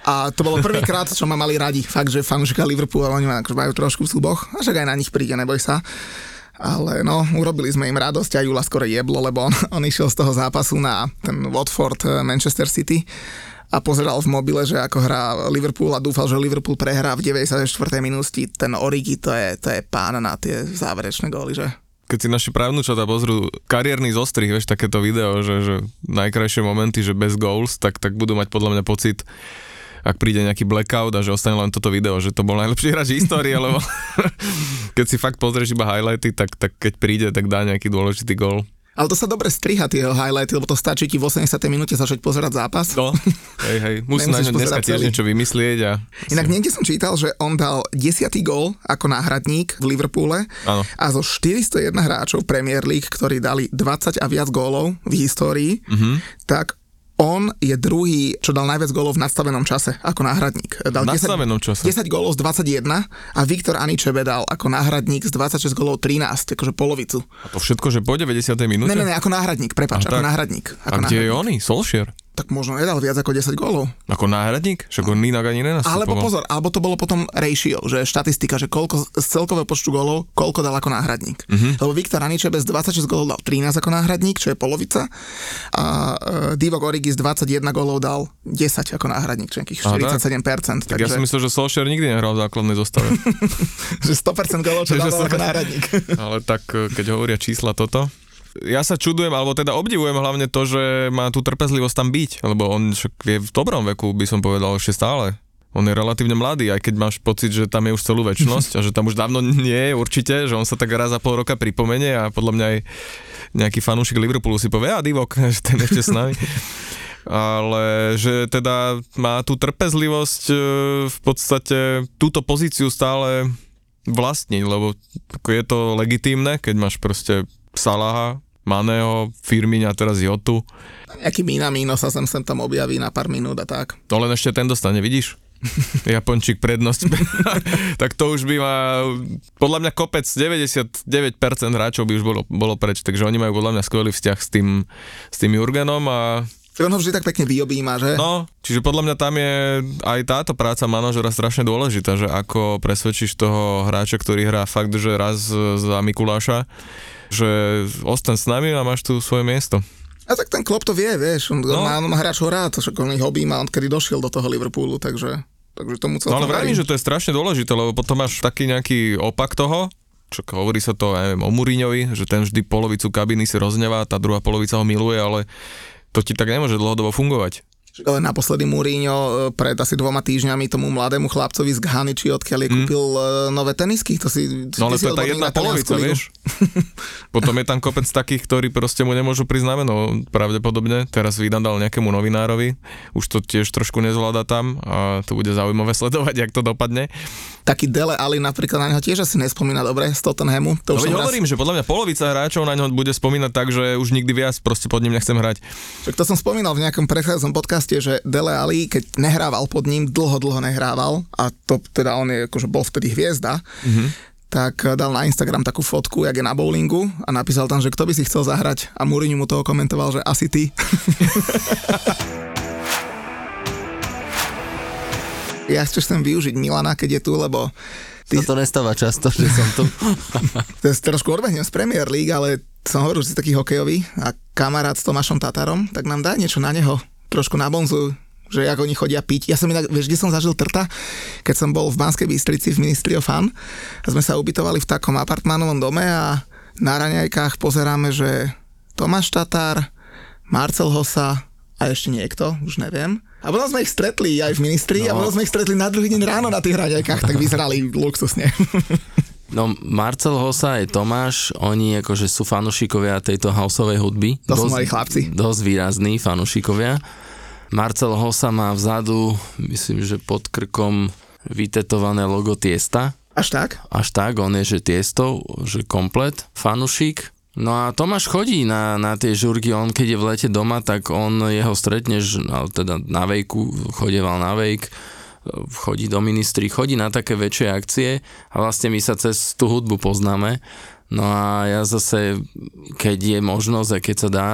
A to bolo prvýkrát, čo ma mali radi. Fakt, že fanúšika Liverpoolu, oni ma akože majú trošku v súboch. A však aj na nich príde, neboj sa. Ale no, urobili sme im radosť a Jula skoro jeblo, lebo on, on išiel z toho zápasu na ten Watford e, Manchester City a pozeral v mobile, že ako hrá Liverpool a dúfal, že Liverpool prehrá v 94. minúti. Ten Origi, to je, to je pán na tie záverečné góly, že? keď si naši právnučata pozrú kariérny zostrih, vieš, takéto video, že, že najkrajšie momenty, že bez goals, tak, tak budú mať podľa mňa pocit, ak príde nejaký blackout a že ostane len toto video, že to bol najlepší hráč histórie, lebo keď si fakt pozrieš iba highlighty, tak, tak keď príde, tak dá nejaký dôležitý gól. Ale to sa dobre striha tie highlighty, lebo to stačí ti v 80. minúte začať pozerať zápas. No, hej, hej, musí na dneska tiež niečo vymyslieť. A... Inak niekde som čítal, že on dal 10. gól ako náhradník v Liverpoole ano. a zo 401 hráčov Premier League, ktorí dali 20 a viac gólov v histórii, mm-hmm. tak on je druhý, čo dal najviac gólov v nadstavenom čase ako náhradník. Dal v nadstavenom 10, čase? 10 gólov z 21 a Viktor Aničebe dal ako náhradník z 26 gólov 13, akože polovicu. A to všetko, že po 90. minúte? Ne, ne, ne, ako náhradník, prepáč, ako tak. náhradník. Ako a kde je oni? Solskjaer? Tak možno nedal viac ako 10 gólov. Ako náhradník? Však on inak ani nenastupoval. Alebo pozor, alebo to bolo potom ratio, že štatistika, že koľko z celkového počtu gólov, koľko dal ako náhradník. Uh-huh. Lebo Viktor Aniče bez 26 gólov dal 13 ako náhradník, čo je polovica. A uh, Divo Origi z 21 gólov dal 10 ako náhradník, čo je 47%. Tak, tak ja si myslel, že Solskjaer nikdy nehral v základnej zostave. že 100% gólov, čo dal ako náhradník. Ale tak, eh, keď hovoria čísla toto, ja sa čudujem, alebo teda obdivujem hlavne to, že má tú trpezlivosť tam byť, lebo on však je v dobrom veku, by som povedal, ešte stále. On je relatívne mladý, aj keď máš pocit, že tam je už celú väčnosť a že tam už dávno nie je určite, že on sa tak raz za pol roka pripomenie a podľa mňa aj nejaký fanúšik Liverpoolu si povie, a divok, že ten ešte s nami. ale že teda má tú trpezlivosť e, v podstate túto pozíciu stále vlastniť, lebo je to legitímne, keď máš proste Salaha, Maného, Firmíňa, teraz Jotu. Nejaký Minamino sa sem sem tam objaví na pár minút a tak. No len ešte ten dostane, vidíš? Japončík prednosť. tak to už by ma, podľa mňa kopec 99% hráčov by už bolo, bolo preč, takže oni majú podľa mňa skvelý vzťah s tým, s tým Jurgenom a On ho vždy tak pekne vyobíma, že? No, čiže podľa mňa tam je aj táto práca manažera strašne dôležitá, že ako presvedčíš toho hráča, ktorý hrá fakt, že raz za Mikuláša, že ostan s nami a máš tu svoje miesto. A tak ten Klopp to vie, vieš, on, No. má, on má hráčov rád, však on ich objíma, on kedy došiel do toho Liverpoolu, takže, takže tomu No ale celkom vravím, že to je strašne dôležité, lebo potom máš taký nejaký opak toho, čo hovorí sa to, ja neviem, o Mourinhovi, že ten vždy polovicu kabiny si roznevá, tá druhá polovica ho miluje, ale to ti tak nemôže dlhodobo fungovať. Ale naposledy Mourinho e, pred asi dvoma týždňami tomu mladému chlapcovi z Ghany, či odkiaľ je kúpil e, nové tenisky. To si. No ale to je tá jedna polovica, ligu. vieš. Potom je tam kopec takých, ktorí proste mu nemôžu na meno, pravdepodobne. Teraz Vidan dal nejakému novinárovi, už to tiež trošku nezvláda tam a to bude zaujímavé sledovať, jak to dopadne. Taký Dele Ali napríklad na neho tiež asi nespomína dobre z Tottenhamu. To No už som raz, hovorím, že podľa mňa polovica hráčov na ňo bude spomínať tak, že už nikdy viac proste pod ním nechcem hrať. však to som spomínal v nejakom predchádzajúcom podcaste, že Dele Ali, keď nehrával pod ním, dlho, dlho nehrával a to teda on je, akože bol vtedy hviezda, mm-hmm. tak eh, dal na Instagram takú fotku, jak je na bowlingu a napísal tam, že kto by si chcel zahrať a Mourinho mu toho komentoval, že asi ty. ja chcem využiť Milana, keď je tu, lebo ty, Sa to nestáva často, že som tu. Trošku odbehnem z Premier League, ale som hovoril, že si taký hokejový a kamarát s Tomášom Tatarom, tak nám dá niečo na neho, trošku na bonzu, že ako oni chodia piť. Ja som inak, vieš, kde som zažil trta? Keď som bol v Banskej Bystrici v Ministry of Fun a sme sa ubytovali v takom apartmánovom dome a na raňajkách pozeráme, že Tomáš Tatar, Marcel Hosa a ešte niekto, už neviem. A potom sme ich stretli aj v ministri no. a potom sme ich stretli na druhý deň ráno na tých raňajkách, tak vyzerali luxusne. No Marcel Hosa aj Tomáš, oni akože sú fanušikovia tejto houseovej hudby. To sú moji chlapci. Dosť výrazní fanušikovia. Marcel Hosa má vzadu, myslím, že pod krkom vytetované logo Tiesta. Až tak? Až tak, on je, že Tiesto, že komplet fanušik. No a Tomáš chodí na, na tie žurky, on keď je v lete doma, tak on jeho stretneš, teda na vejku, chodieval na vejk, chodí do ministry, chodí na také väčšie akcie a vlastne my sa cez tú hudbu poznáme. No a ja zase, keď je možnosť a keď sa dá,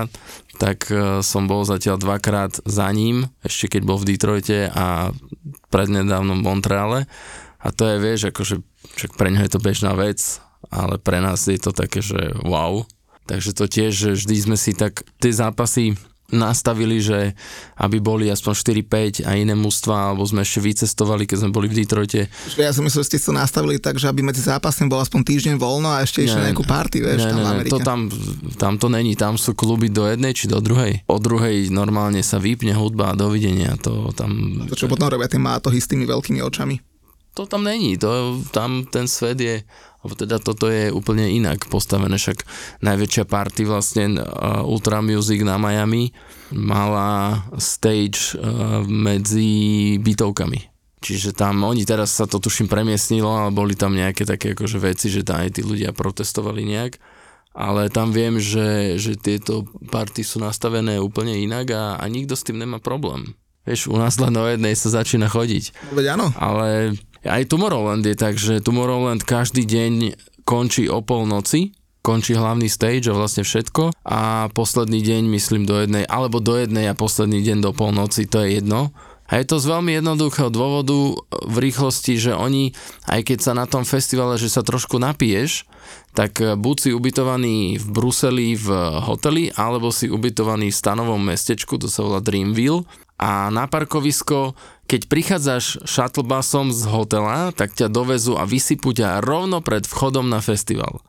tak e, som bol zatiaľ dvakrát za ním, ešte keď bol v Detroite a prednedávnom Montreale. A to je, vieš, akože však pre ňo je to bežná vec, ale pre nás je to také, že wow. Takže to tiež, že vždy sme si tak tie zápasy nastavili, že aby boli aspoň 4-5 a iné mužstva, alebo sme ešte vycestovali, keď sme boli v Detroite. Ja som myslel, že ste to nastavili tak, že aby medzi zápasmi bol aspoň týždeň voľno a ešte išli nejakú party, vieš, ne, tam v ne, Amerike. to tam, tam to není, tam sú kluby do jednej či do druhej. O druhej normálne sa vypne hudba a dovidenia, to tam... To, čo potom robia tie mátohy s tými veľkými očami. to tam není, to, tam ten svet je, alebo teda toto je úplne inak postavené, však najväčšia party vlastne uh, Ultra Music na Miami mala stage uh, medzi bytovkami. Čiže tam oni teraz sa to tuším premiesnilo, ale boli tam nejaké také akože veci, že tam aj tí ľudia protestovali nejak. Ale tam viem, že, že tieto party sú nastavené úplne inak a, a nikto s tým nemá problém. Vieš, u nás len o jednej sa začína chodiť. No Veď áno. Ale aj Tomorrowland je tak, že Tomorrowland každý deň končí o polnoci, končí hlavný stage a vlastne všetko a posledný deň myslím do jednej, alebo do jednej a posledný deň do polnoci, to je jedno. A je to z veľmi jednoduchého dôvodu v rýchlosti, že oni, aj keď sa na tom festivale, že sa trošku napiješ, tak buď si ubytovaný v Bruseli v hoteli, alebo si ubytovaný v stanovom mestečku, to sa volá Dreamville, a na parkovisko, keď prichádzaš shuttlebusom z hotela, tak ťa dovezú a vysypú ťa rovno pred vchodom na festival.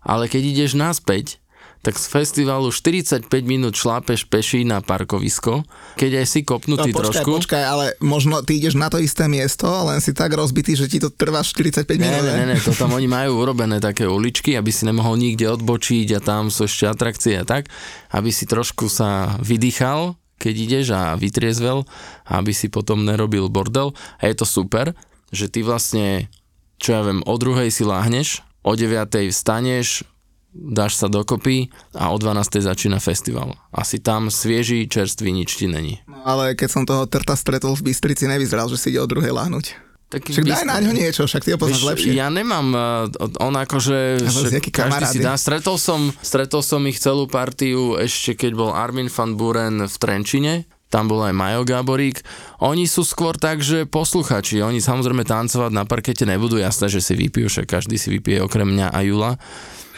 Ale keď ideš naspäť, tak z festivalu 45 minút šlápeš peši na parkovisko, keď aj si kopnutý No, počkaj, trošku. počkaj, ale možno ty ideš na to isté miesto, len si tak rozbitý, že ti to trvá 45 Ne, minút. ne, ne, ne, to tam oni majú urobené také uličky, aby si nemohol nikde odbočiť a tam sú ešte atrakcie a tak, aby si trošku sa vydýchal, keď ideš a vytriezvel, aby si potom nerobil bordel. A je to super, že ty vlastne, čo ja viem, o druhej si láhneš, o deviatej vstaneš, dáš sa dokopy a o 12. začína festival. Asi tam svieži, čerstvý, nič ti není. No, ale keď som toho trta stretol v Bystrici, nevyzeral, že si ide o druhej láhnuť. Tak Však daj na ňo niečo, však ty ho poznáš Vieš, lepšie. Ja nemám, uh, on akože, Ale každý si kamarády. dá. Stretol som, stretol som ich celú partiu ešte keď bol Armin van Buren v Trenčine, tam bol aj Majo Gáborík. Oni sú skôr tak, že posluchači, oni samozrejme tancovať na parkete nebudú, jasné, že si vypijú, však každý si vypije okrem mňa a Jula.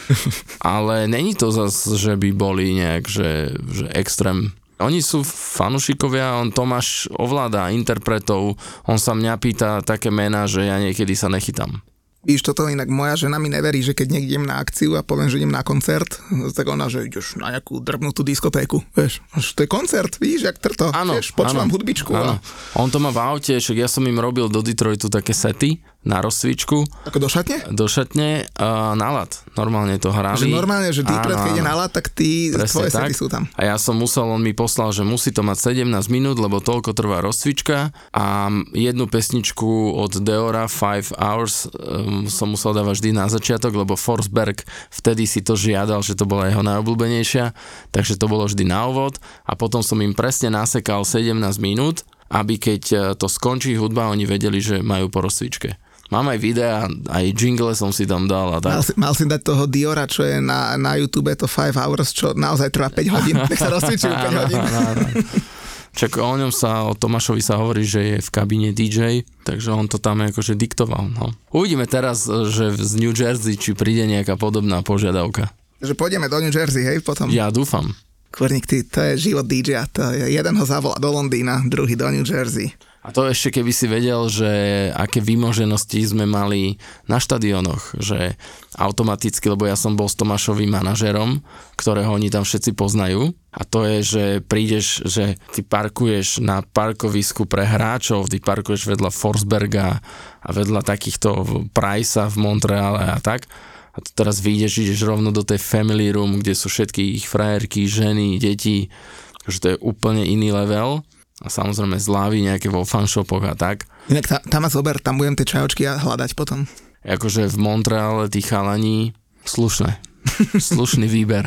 Ale není to zase, že by boli nejak, že, že extrém. Oni sú fanušikovia, on Tomáš ovláda interpretov, on sa mňa pýta také mená, že ja niekedy sa nechytám. Víš, toto inak moja žena mi neverí, že keď niekde idem na akciu a poviem, že idem na koncert, tak ona, že ideš na nejakú drbnutú diskotéku, vieš, to je koncert, víš, jak trto, vieš, počúvam áno, hudbičku. Áno. A, On to má v aute, však ja som im robil do Detroitu také sety na rozcvičku, ako do šatne? do šatne a na lat. Normálne to hrali. Že normálne, že Detroit, Áno, keď ide áno. na lat, tak ty, tvoje tak. sú tam. A ja som musel, on mi poslal, že musí to mať 17 minút, lebo toľko trvá rozcvička a jednu pesničku od Deora 5 Hours um, som musel dávať vždy na začiatok, lebo Forsberg vtedy si to žiadal, že to bola jeho najobľúbenejšia, takže to bolo vždy na úvod a potom som im presne nasekal 17 minút, aby keď eh, to skončí hudba, oni vedeli, že majú po rozcvičke. Mám aj videa, aj jingle som si tam dal a Mal tak. si, mal si dať toho Diora, čo je na, na YouTube, to 5 hours, čo naozaj trvá 5 hodín. Nech sa rozcvičujú 5 hodín. Čak o ňom sa, o Tomášovi sa hovorí, že je v kabíne DJ, takže on to tam akože diktoval. No. Uvidíme teraz, že z New Jersey, či príde nejaká podobná požiadavka. Že pôjdeme do New Jersey, hej, potom. Ja dúfam. Kurník, ty, to je život DJ, to je, jeden ho zavolá do Londýna, druhý do New Jersey. A to ešte keby si vedel, že aké vymoženosti sme mali na štadionoch, že automaticky, lebo ja som bol s Tomášovým manažerom, ktorého oni tam všetci poznajú a to je, že prídeš, že ty parkuješ na parkovisku pre hráčov, ty parkuješ vedľa Forsberga a vedľa takýchto Pricea v Montreale a tak. A tu teraz vyjdeš, ideš rovno do tej family room, kde sú všetky ich frajerky, ženy, deti, že to je úplne iný level a samozrejme zlávy nejaké vo fanshopoch a tak. Inak ta, tam ma zober, tam budem tie čajočky a hľadať potom. Akože v Montreale tí chalani, slušné, slušný výber.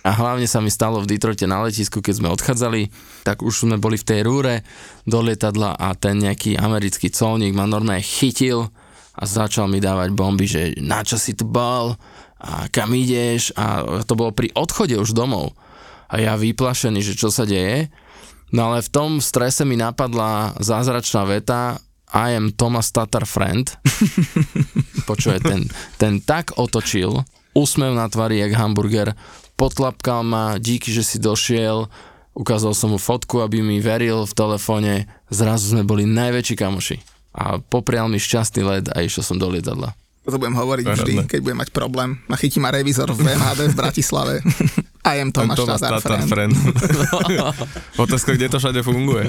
A hlavne sa mi stalo v Detroite na letisku, keď sme odchádzali, tak už sme boli v tej rúre do lietadla a ten nejaký americký colník ma normálne chytil a začal mi dávať bomby, že na čo si tu bol a kam ideš a to bolo pri odchode už domov. A ja vyplašený, že čo sa deje. No ale v tom strese mi napadla zázračná veta I am Thomas Tatar friend. Počuje, ten, ten tak otočil, úsmev na tvári jak hamburger, potlapkal ma, díky, že si došiel, ukázal som mu fotku, aby mi veril v telefóne, zrazu sme boli najväčší kamoši. A poprial mi šťastný let a išiel som do lietadla. To budem hovoriť vždy, keď budem mať problém. A chytí ma revizor v MHD v Bratislave. I am Tomáš Thomas Tatar, Tatar friend. friend. Otázka, kde to všade funguje.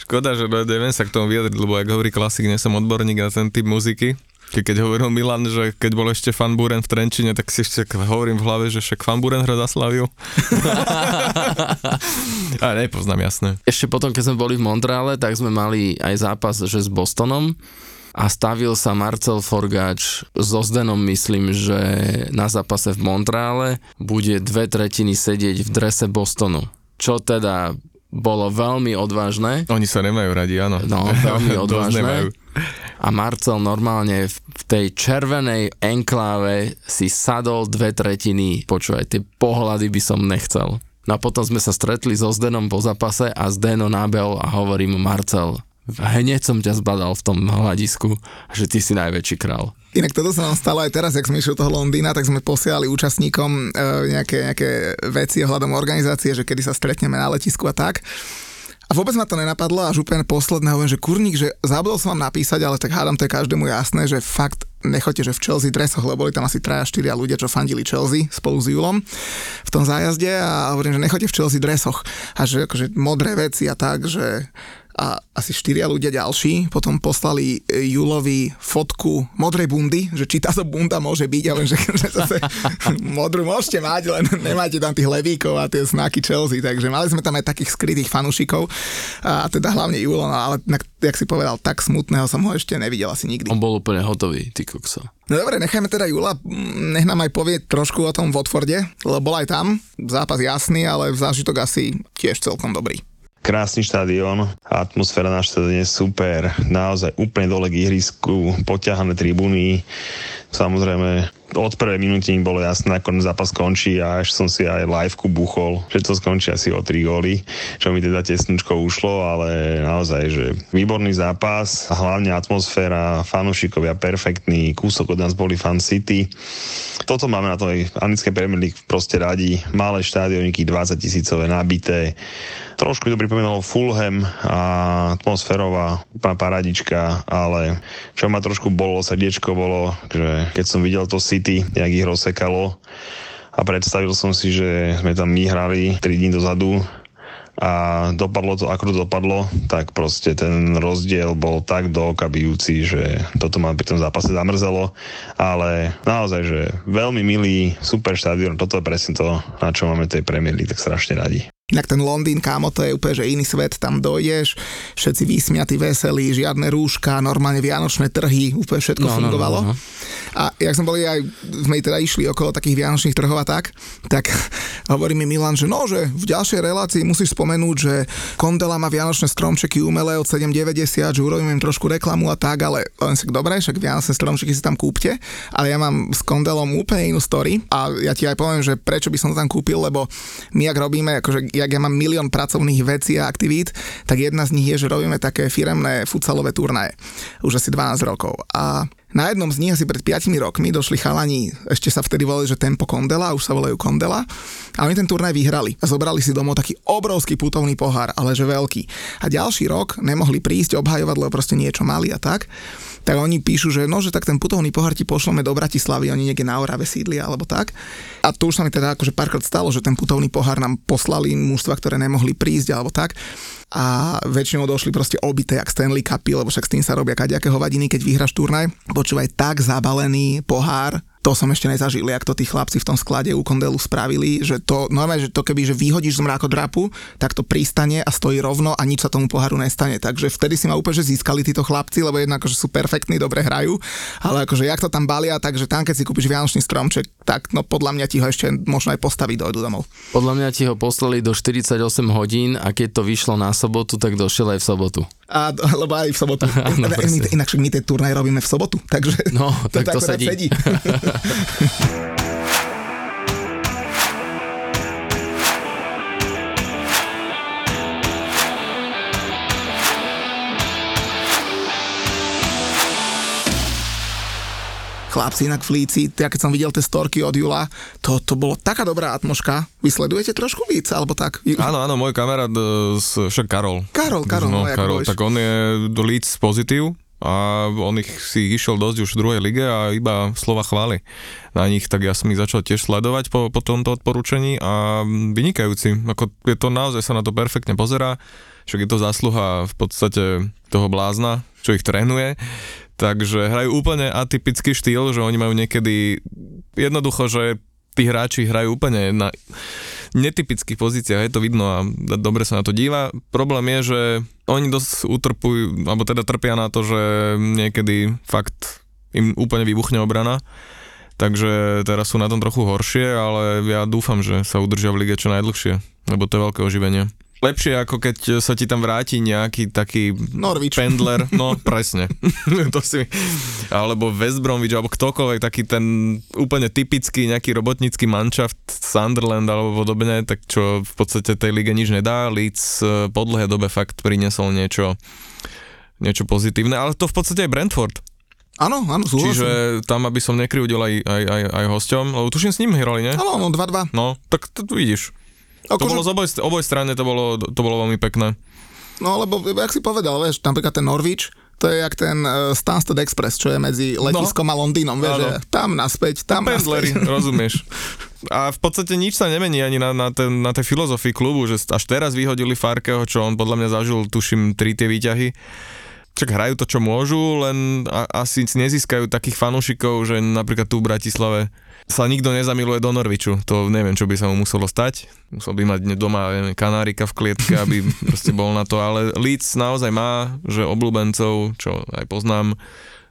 Škoda, že neviem sa k tomu vyjadriť, lebo ak hovorí klasik, nie som odborník na ten typ muziky. Ke- Keď hovoril Milan, že keď bol ešte Fan Buren v Trenčine, tak si ešte hovorím v hlave, že však Fan Buren hra za Slaviu. A nepoznám, jasné. Ešte potom, keď sme boli v Montreale, tak sme mali aj zápas že s Bostonom a stavil sa Marcel Forgáč so Zdenom, myslím, že na zápase v Montreale bude dve tretiny sedieť v drese Bostonu. Čo teda bolo veľmi odvážne. Oni sa nemajú radi, áno. No, veľmi odvážne. A Marcel normálne v tej červenej enkláve si sadol dve tretiny. Počúvaj, tie pohľady by som nechcel. No a potom sme sa stretli so Zdenom po zápase a Zdeno nábel a hovorí mu Marcel, hneď som ťa zbadal v tom hľadisku, že ty si najväčší král. Inak toto sa nám stalo aj teraz, jak sme išli do toho Londýna, tak sme posielali účastníkom e, nejaké, nejaké veci ohľadom organizácie, že kedy sa stretneme na letisku a tak. A vôbec ma to nenapadlo, až úplne posledné hovorím, že kurník, že zabudol som vám napísať, ale tak hádam, to je každému jasné, že fakt nechoďte, že v Chelsea dresoch, lebo boli tam asi 3 4 ľudia, čo fandili Chelsea spolu s Julom v tom zájazde a hovorím, že nechoďte v Chelsea dresoch a že akože modré veci a tak, že a asi štyria ľudia ďalší potom poslali e, Julovi fotku modrej bundy, že či táto bunda môže byť, ale že, že zase modrú môžete mať, len nemáte tam tých levíkov a tie znaky Chelsea, takže mali sme tam aj takých skrytých fanúšikov a teda hlavne Julo, no ale jak si povedal, tak smutného som ho ešte nevidel asi nikdy. On bol úplne hotový, ty kokso. No dobre, nechajme teda Jula, nech nám aj povie trošku o tom Watforde, lebo bol aj tam, zápas jasný, ale zážitok asi tiež celkom dobrý krásny štadión, atmosféra na štadióne super, naozaj úplne dole k ihrisku, poťahané tribúny, samozrejme od prvej minúty mi bolo jasné, ako zápas skončí a až som si aj liveku buchol, že to skončí asi o 3 góly, čo mi teda tesnúčko ušlo, ale naozaj, že výborný zápas hlavne atmosféra, fanúšikovia perfektný, kúsok od nás boli Fan City. Toto máme na tej anglickej Premier League proste radi, malé štádioníky, 20 tisícové nabité, Trošku to pripomínalo Fulham a atmosférová paradička, ale čo ma trošku bolo srdiečko bolo, že keď som videl to City, jak ich rozsekalo a predstavil som si, že sme tam my hrali 3 dní dozadu a dopadlo to, ako to dopadlo, tak proste ten rozdiel bol tak do že toto ma pri tom zápase zamrzelo, ale naozaj, že veľmi milý, super štadión, toto je presne to, na čo máme tej Premier tak strašne radi. Inak ten Londýn, kámo, to je úplne, že iný svet, tam dojdeš, všetci vysmiatí, veselí, žiadne rúška, normálne vianočné trhy, úplne všetko no, fungovalo. No, no, no. A jak sme boli aj, sme teda išli okolo takých vianočných trhov a tak, tak hovorí mi Milan, že no, že v ďalšej relácii musíš spomenúť, že Kondela má vianočné stromčeky umelé od 7,90, že urobím im trošku reklamu a tak, ale len si dobre, však vianočné stromčeky si tam kúpte, ale ja mám s Kondelom úplne inú story a ja ti aj poviem, že prečo by som to tam kúpil, lebo my ak robíme, akože jak ja mám milión pracovných vecí a aktivít, tak jedna z nich je, že robíme také firemné futsalové turnaje. Už asi 12 rokov. A na jednom z nich asi pred 5 rokmi došli chalani, ešte sa vtedy volali, že Tempo Kondela, už sa volajú Kondela, a oni ten turnaj vyhrali a zobrali si domov taký obrovský putovný pohár, ale že veľký. A ďalší rok nemohli prísť obhajovať, lebo proste niečo mali a tak tak oni píšu, že no, že tak ten putovný pohár ti pošleme do Bratislavy, oni niekde na Orave sídlia alebo tak. A to už sa mi teda akože párkrát stalo, že ten putovný pohár nám poslali mužstva, ktoré nemohli prísť alebo tak a väčšinou došli proste obité jak Stanley Cupy, lebo však s tým sa robia kaďaké hovadiny, keď vyhráš turnaj. Počúvaj, tak zabalený pohár, to som ešte nezažil, jak to tí chlapci v tom sklade u Kondelu spravili, že to normálne, že to keby, že vyhodíš z mrakodrapu, tak to pristane a stojí rovno a nič sa tomu poharu nestane. Takže vtedy si ma úplne že získali títo chlapci, lebo jednak akože sú perfektní, dobre hrajú, ale akože jak to tam balia, takže tam keď si kúpiš vianočný stromček, tak no podľa mňa ti ho ešte možno aj postaviť dojdu domov. Podľa mňa ti ho poslali do 48 hodín a keď to vyšlo na sobotu, tak došiel aj v sobotu. A, lebo aj v sobotu. Áno, inak my tie turnaj robíme v sobotu, takže no, tak to, to sedí. sedí. chlapci inak v Líci, ja keď som videl tie storky od Jula, to, to bolo taká dobrá atmoška. Vysledujete trošku víc, alebo tak? Áno, áno, môj kamarát, e, však Karol. Karol, Karol, no, no Karol, tak on je do Líc pozitív, a on ich si išiel dosť už v druhej lige a iba slova chvály na nich, tak ja som ich začal tiež sledovať po, po tomto odporúčení a vynikajúci, ako je to naozaj sa na to perfektne pozerá, však je to zásluha v podstate toho blázna, čo ich trénuje, takže hrajú úplne atypický štýl, že oni majú niekedy jednoducho, že tí hráči hrajú úplne na netypických pozíciách, je to vidno a dobre sa na to díva. Problém je, že oni dosť utrpujú, alebo teda trpia na to, že niekedy fakt im úplne vybuchne obrana. Takže teraz sú na tom trochu horšie, ale ja dúfam, že sa udržia v lige čo najdlhšie, lebo to je veľké oživenie lepšie ako keď sa ti tam vráti nejaký taký Norwich. pendler, no presne. to si, alebo West Bromwich, alebo ktokoľvek, taký ten úplne typický nejaký robotnícky manšaft Sunderland alebo podobne, tak čo v podstate tej lige nič nedá. Leeds eh, po dlhé dobe fakt priniesol niečo, niečo pozitívne, ale to v podstate je Brentford. Áno, áno, súhlasím. Čiže tam, aby som nekryudil aj, aj, aj, aj hosťom, lebo tuším s ním hrali, nie? Áno, no 2-2. No, tak to vidíš. Ako to bolo z oboj, oboj strany, to bolo, to bolo veľmi pekné. No lebo, jak si povedal, vieš, napríklad ten Norwich, To je jak ten uh, Stansted Express, čo je medzi letiskom no. a Londýnom, vieš, že tam naspäť, tam Pendleri, naspäť. rozumieš. A v podstate nič sa nemení ani na, na, ten, na tej filozofii klubu, že až teraz vyhodili Farkeho, čo on podľa mňa zažil, tuším, tri tie výťahy. Čak hrajú to, čo môžu, len a, asi nezískajú takých fanúšikov, že napríklad tu v Bratislave sa nikto nezamiluje do Norviču. To neviem, čo by sa mu muselo stať. Musel by mať doma neviem, kanárika v klietke, aby proste bol na to. Ale Leeds naozaj má, že obľúbencov, čo aj poznám,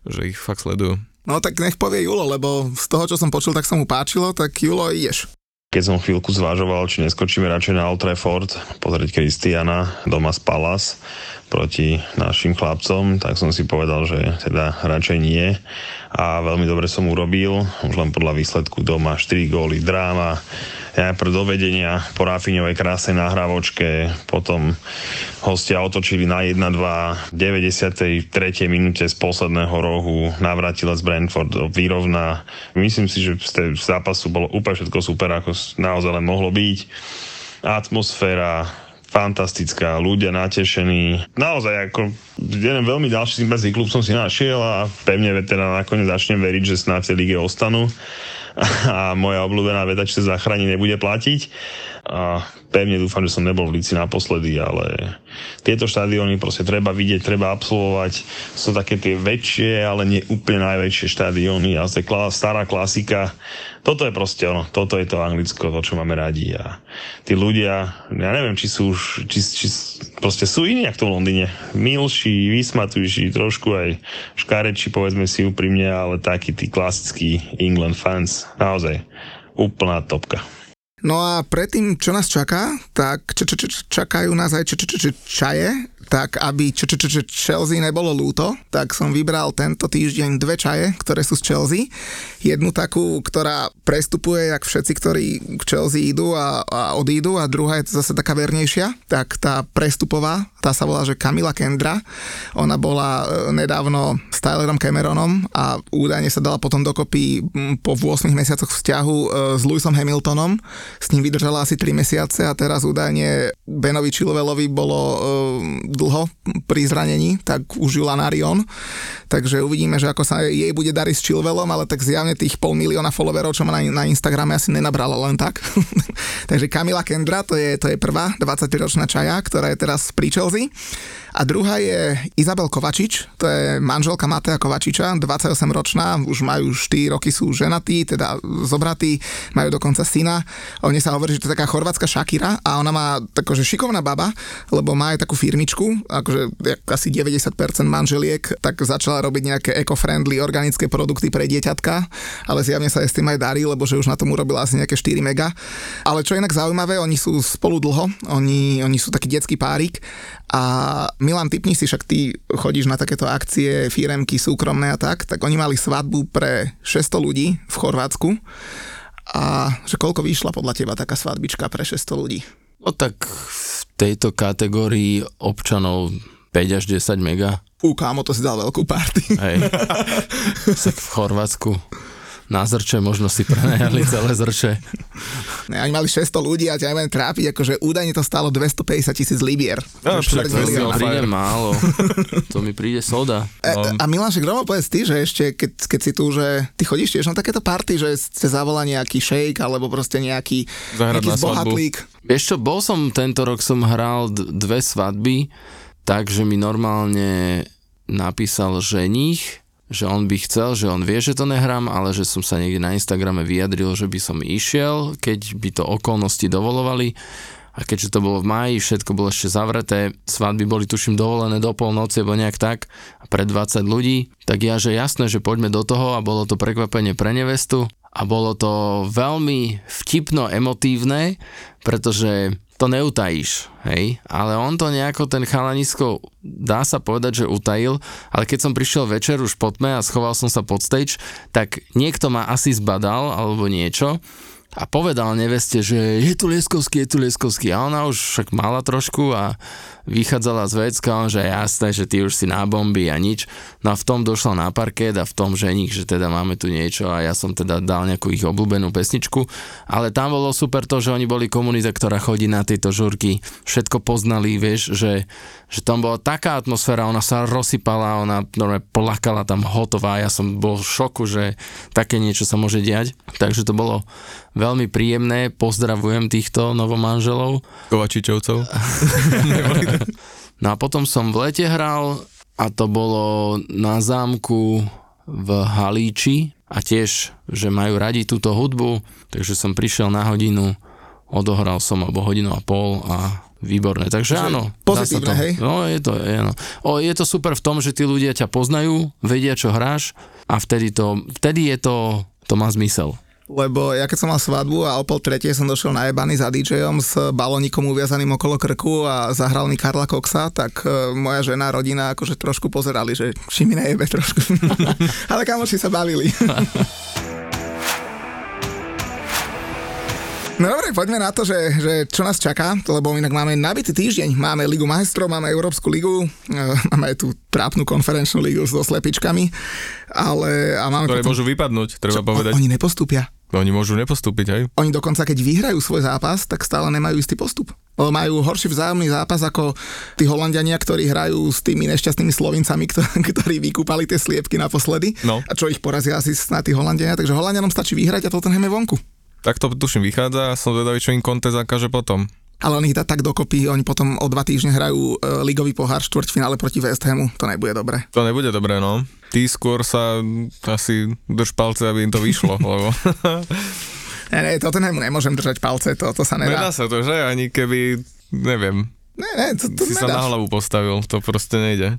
že ich fakt sledujú. No tak nech povie Julo, lebo z toho, čo som počul, tak sa mu páčilo, tak Julo, ideš. Keď som chvíľku zvažoval, či neskočíme radšej na Old Trafford, pozrieť Kristiana doma z Palace proti našim chlapcom, tak som si povedal, že teda radšej nie. A veľmi dobre som urobil, už len podľa výsledku doma 4 góly, dráma, najprv do vedenia po Rafiňovej krásnej nahrávočke, potom hostia otočili na 1-2, v 93. minúte z posledného rohu navratilec Brentford vyrovná. Myslím si, že z zápasu bolo úplne všetko super, ako naozaj len mohlo byť. Atmosféra, fantastická, ľudia natešení. Naozaj ako jeden veľmi ďalší sympatický klub som si našiel a pevne teda nakoniec začnem veriť, že snáď v tej ostanú a moja obľúbená veda, či sa zachráni, nebude platiť. A pevne dúfam, že som nebol v Lici naposledy, ale tieto štadióny proste treba vidieť, treba absolvovať. Sú také tie väčšie, ale nie úplne najväčšie štadióny a to je stará klasika. Toto je proste ono, toto je to Anglicko, to, čo máme radi a tí ľudia, ja neviem, či sú už, či, či proste sú iní, ako v Londýne. Milší, vysmatujší, trošku aj škareči, povedzme si úprimne, ale takí tí klasickí England fans, naozaj úplná topka. No a predtým, čo nás čaká, tak č- č- č- čakajú nás aj č- č- č- čaje, tak aby č- č- č- Chelsea nebolo lúto, tak som vybral tento týždeň dve čaje, ktoré sú z Chelsea. Jednu takú, ktorá prestupuje, jak všetci, ktorí k Chelsea idú a, a odídu a druhá je zase taká vernejšia, tak tá prestupová, tá sa volá, že Kamila Kendra. Ona bola e, nedávno s Tylerom Cameronom a údajne sa dala potom dokopy po 8 mesiacoch vzťahu e, s Lewisom Hamiltonom. S ním vydržala asi 3 mesiace a teraz údajne Benovi Chilvelovi bolo e, dlho pri zranení, tak už ju Lanarion. Takže uvidíme, že ako sa jej bude dariť s Chilvelom, ale tak zjavne tých pol milióna followerov, čo má na, na Instagrame, asi nenabrala len tak. Takže Kamila Kendra, to je, to je prvá 23-ročná čaja, ktorá je teraz pri Chelsea. A druhá je Izabel Kovačič, to je manželka Matea Kovačiča, 28-ročná, už majú 4 roky, sú ženatí, teda zobratí, majú dokonca syna. Oni sa hovorí, že to je taká chorvátska Shakira a ona má takože šikovná baba, lebo má aj takú firmičku, akože asi 90% manželiek, tak začala robiť nejaké eco-friendly organické produkty pre dieťatka, ale zjavne sa aj s tým aj darí, lebo že už na tom urobila asi nejaké 4 mega. Ale čo je inak zaujímavé, oni sú spolu dlho, oni, oni sú taký detský párik a Milan, typni si, však ty chodíš na takéto akcie, firemky súkromné a tak, tak oni mali svadbu pre 600 ľudí v Chorvátsku a že koľko vyšla podľa teba taká svadbička pre 600 ľudí? No tak v tejto kategórii občanov 5 až 10 mega. Fú, kámo, to si dal veľkú party. Hej. V Chorvátsku na zrče možno si prenajali celé zrče. Ne, oni mali 600 ľudí a ťa neviem trápiť, akože údajne to stalo 250 tisíc libier. No, Že však to mi príde málo. To mi príde soda. E, a Milan, však rovno povedz ty, že ešte, keď, keď si tu, že ty chodíš tiež na takéto party, že ste zavolá nejaký shake, alebo proste nejaký, Zahrať nejaký zbohatlík. Vieš čo, bol som, tento rok som hral d- dve svadby, takže mi normálne napísal ženich, že on by chcel, že on vie, že to nehrám, ale že som sa niekde na Instagrame vyjadril, že by som išiel, keď by to okolnosti dovolovali. A keďže to bolo v máji, všetko bolo ešte zavreté, svadby boli tuším dovolené do polnoci, alebo nejak tak, a pre 20 ľudí, tak ja, že jasné, že poďme do toho a bolo to prekvapenie pre nevestu a bolo to veľmi vtipno emotívne, pretože to neutajíš, hej, ale on to nejako, ten chalanisko, dá sa povedať, že utajil, ale keď som prišiel večer už po tme a schoval som sa pod stage, tak niekto ma asi zbadal alebo niečo a povedal neveste, že je tu Lieskovský, je tu Lieskovský. A ona už však mala trošku a vychádzala z vecka, on, že jasné, že ty už si na bomby a nič. No a v tom došla na parket a v tom ženich, že teda máme tu niečo a ja som teda dal nejakú ich obľúbenú pesničku, ale tam bolo super to, že oni boli komunita, ktorá chodí na tieto žurky, všetko poznali, vieš, že, že tam bola taká atmosféra, ona sa rozsypala, ona normálne plakala tam hotová, ja som bol v šoku, že také niečo sa môže diať, takže to bolo veľmi príjemné, pozdravujem týchto novomanželov. Kovačičovcov. no a potom som v lete hral a to bolo na zámku v Halíči a tiež, že majú radi túto hudbu, takže som prišiel na hodinu, odohral som alebo hodinu a pol a výborné. Takže áno. Pozitívne, to. hej? No, je to, je, no. o, je to super v tom, že tí ľudia ťa poznajú, vedia, čo hráš a vtedy, to, vtedy je to, to má zmysel lebo ja keď som mal svadbu a o pol tretie som došiel najebaný za DJom s balónikom uviazaným okolo krku a zahral mi Karla Coxa, tak uh, moja žena, rodina akože trošku pozerali, že či mi nejebe trošku. Ale kamoši sa bavili. No dobre, poďme na to, že, že čo nás čaká, lebo inak máme nabitý týždeň. Máme Ligu majstrov, máme Európsku ligu, e, máme tú trápnu konferenčnú ligu so slepičkami, ale... A máme Ktoré potom... môžu vypadnúť, treba čo, povedať. Oni nepostúpia. Oni môžu nepostúpiť, aj? Oni dokonca, keď vyhrajú svoj zápas, tak stále nemajú istý postup. Lebo majú horší vzájomný zápas ako tí Holandiania, ktorí hrajú s tými nešťastnými Slovincami, ktorí vykúpali tie sliepky naposledy. No. A čo ich porazia asi na tí Holandiania. Takže Holandianom stačí vyhrať a Tottenham je vonku. Tak to tuším vychádza a som zvedavý, čo im Conte zakáže potom. Ale on ich dá tak dokopy, oni potom o dva týždne hrajú e, ligový pohár štvrťfinále proti West Hamu, to nebude dobre. To nebude dobre, no. Ty skôr sa asi drž palce, aby im to vyšlo, lebo... ne, ne, Tottenhamu nemôžem držať palce, to, to sa nedá. Nedá sa to, že? Ani keby, neviem, Ne, ne, to, to si nedáš. sa na hlavu postavil, to proste nejde.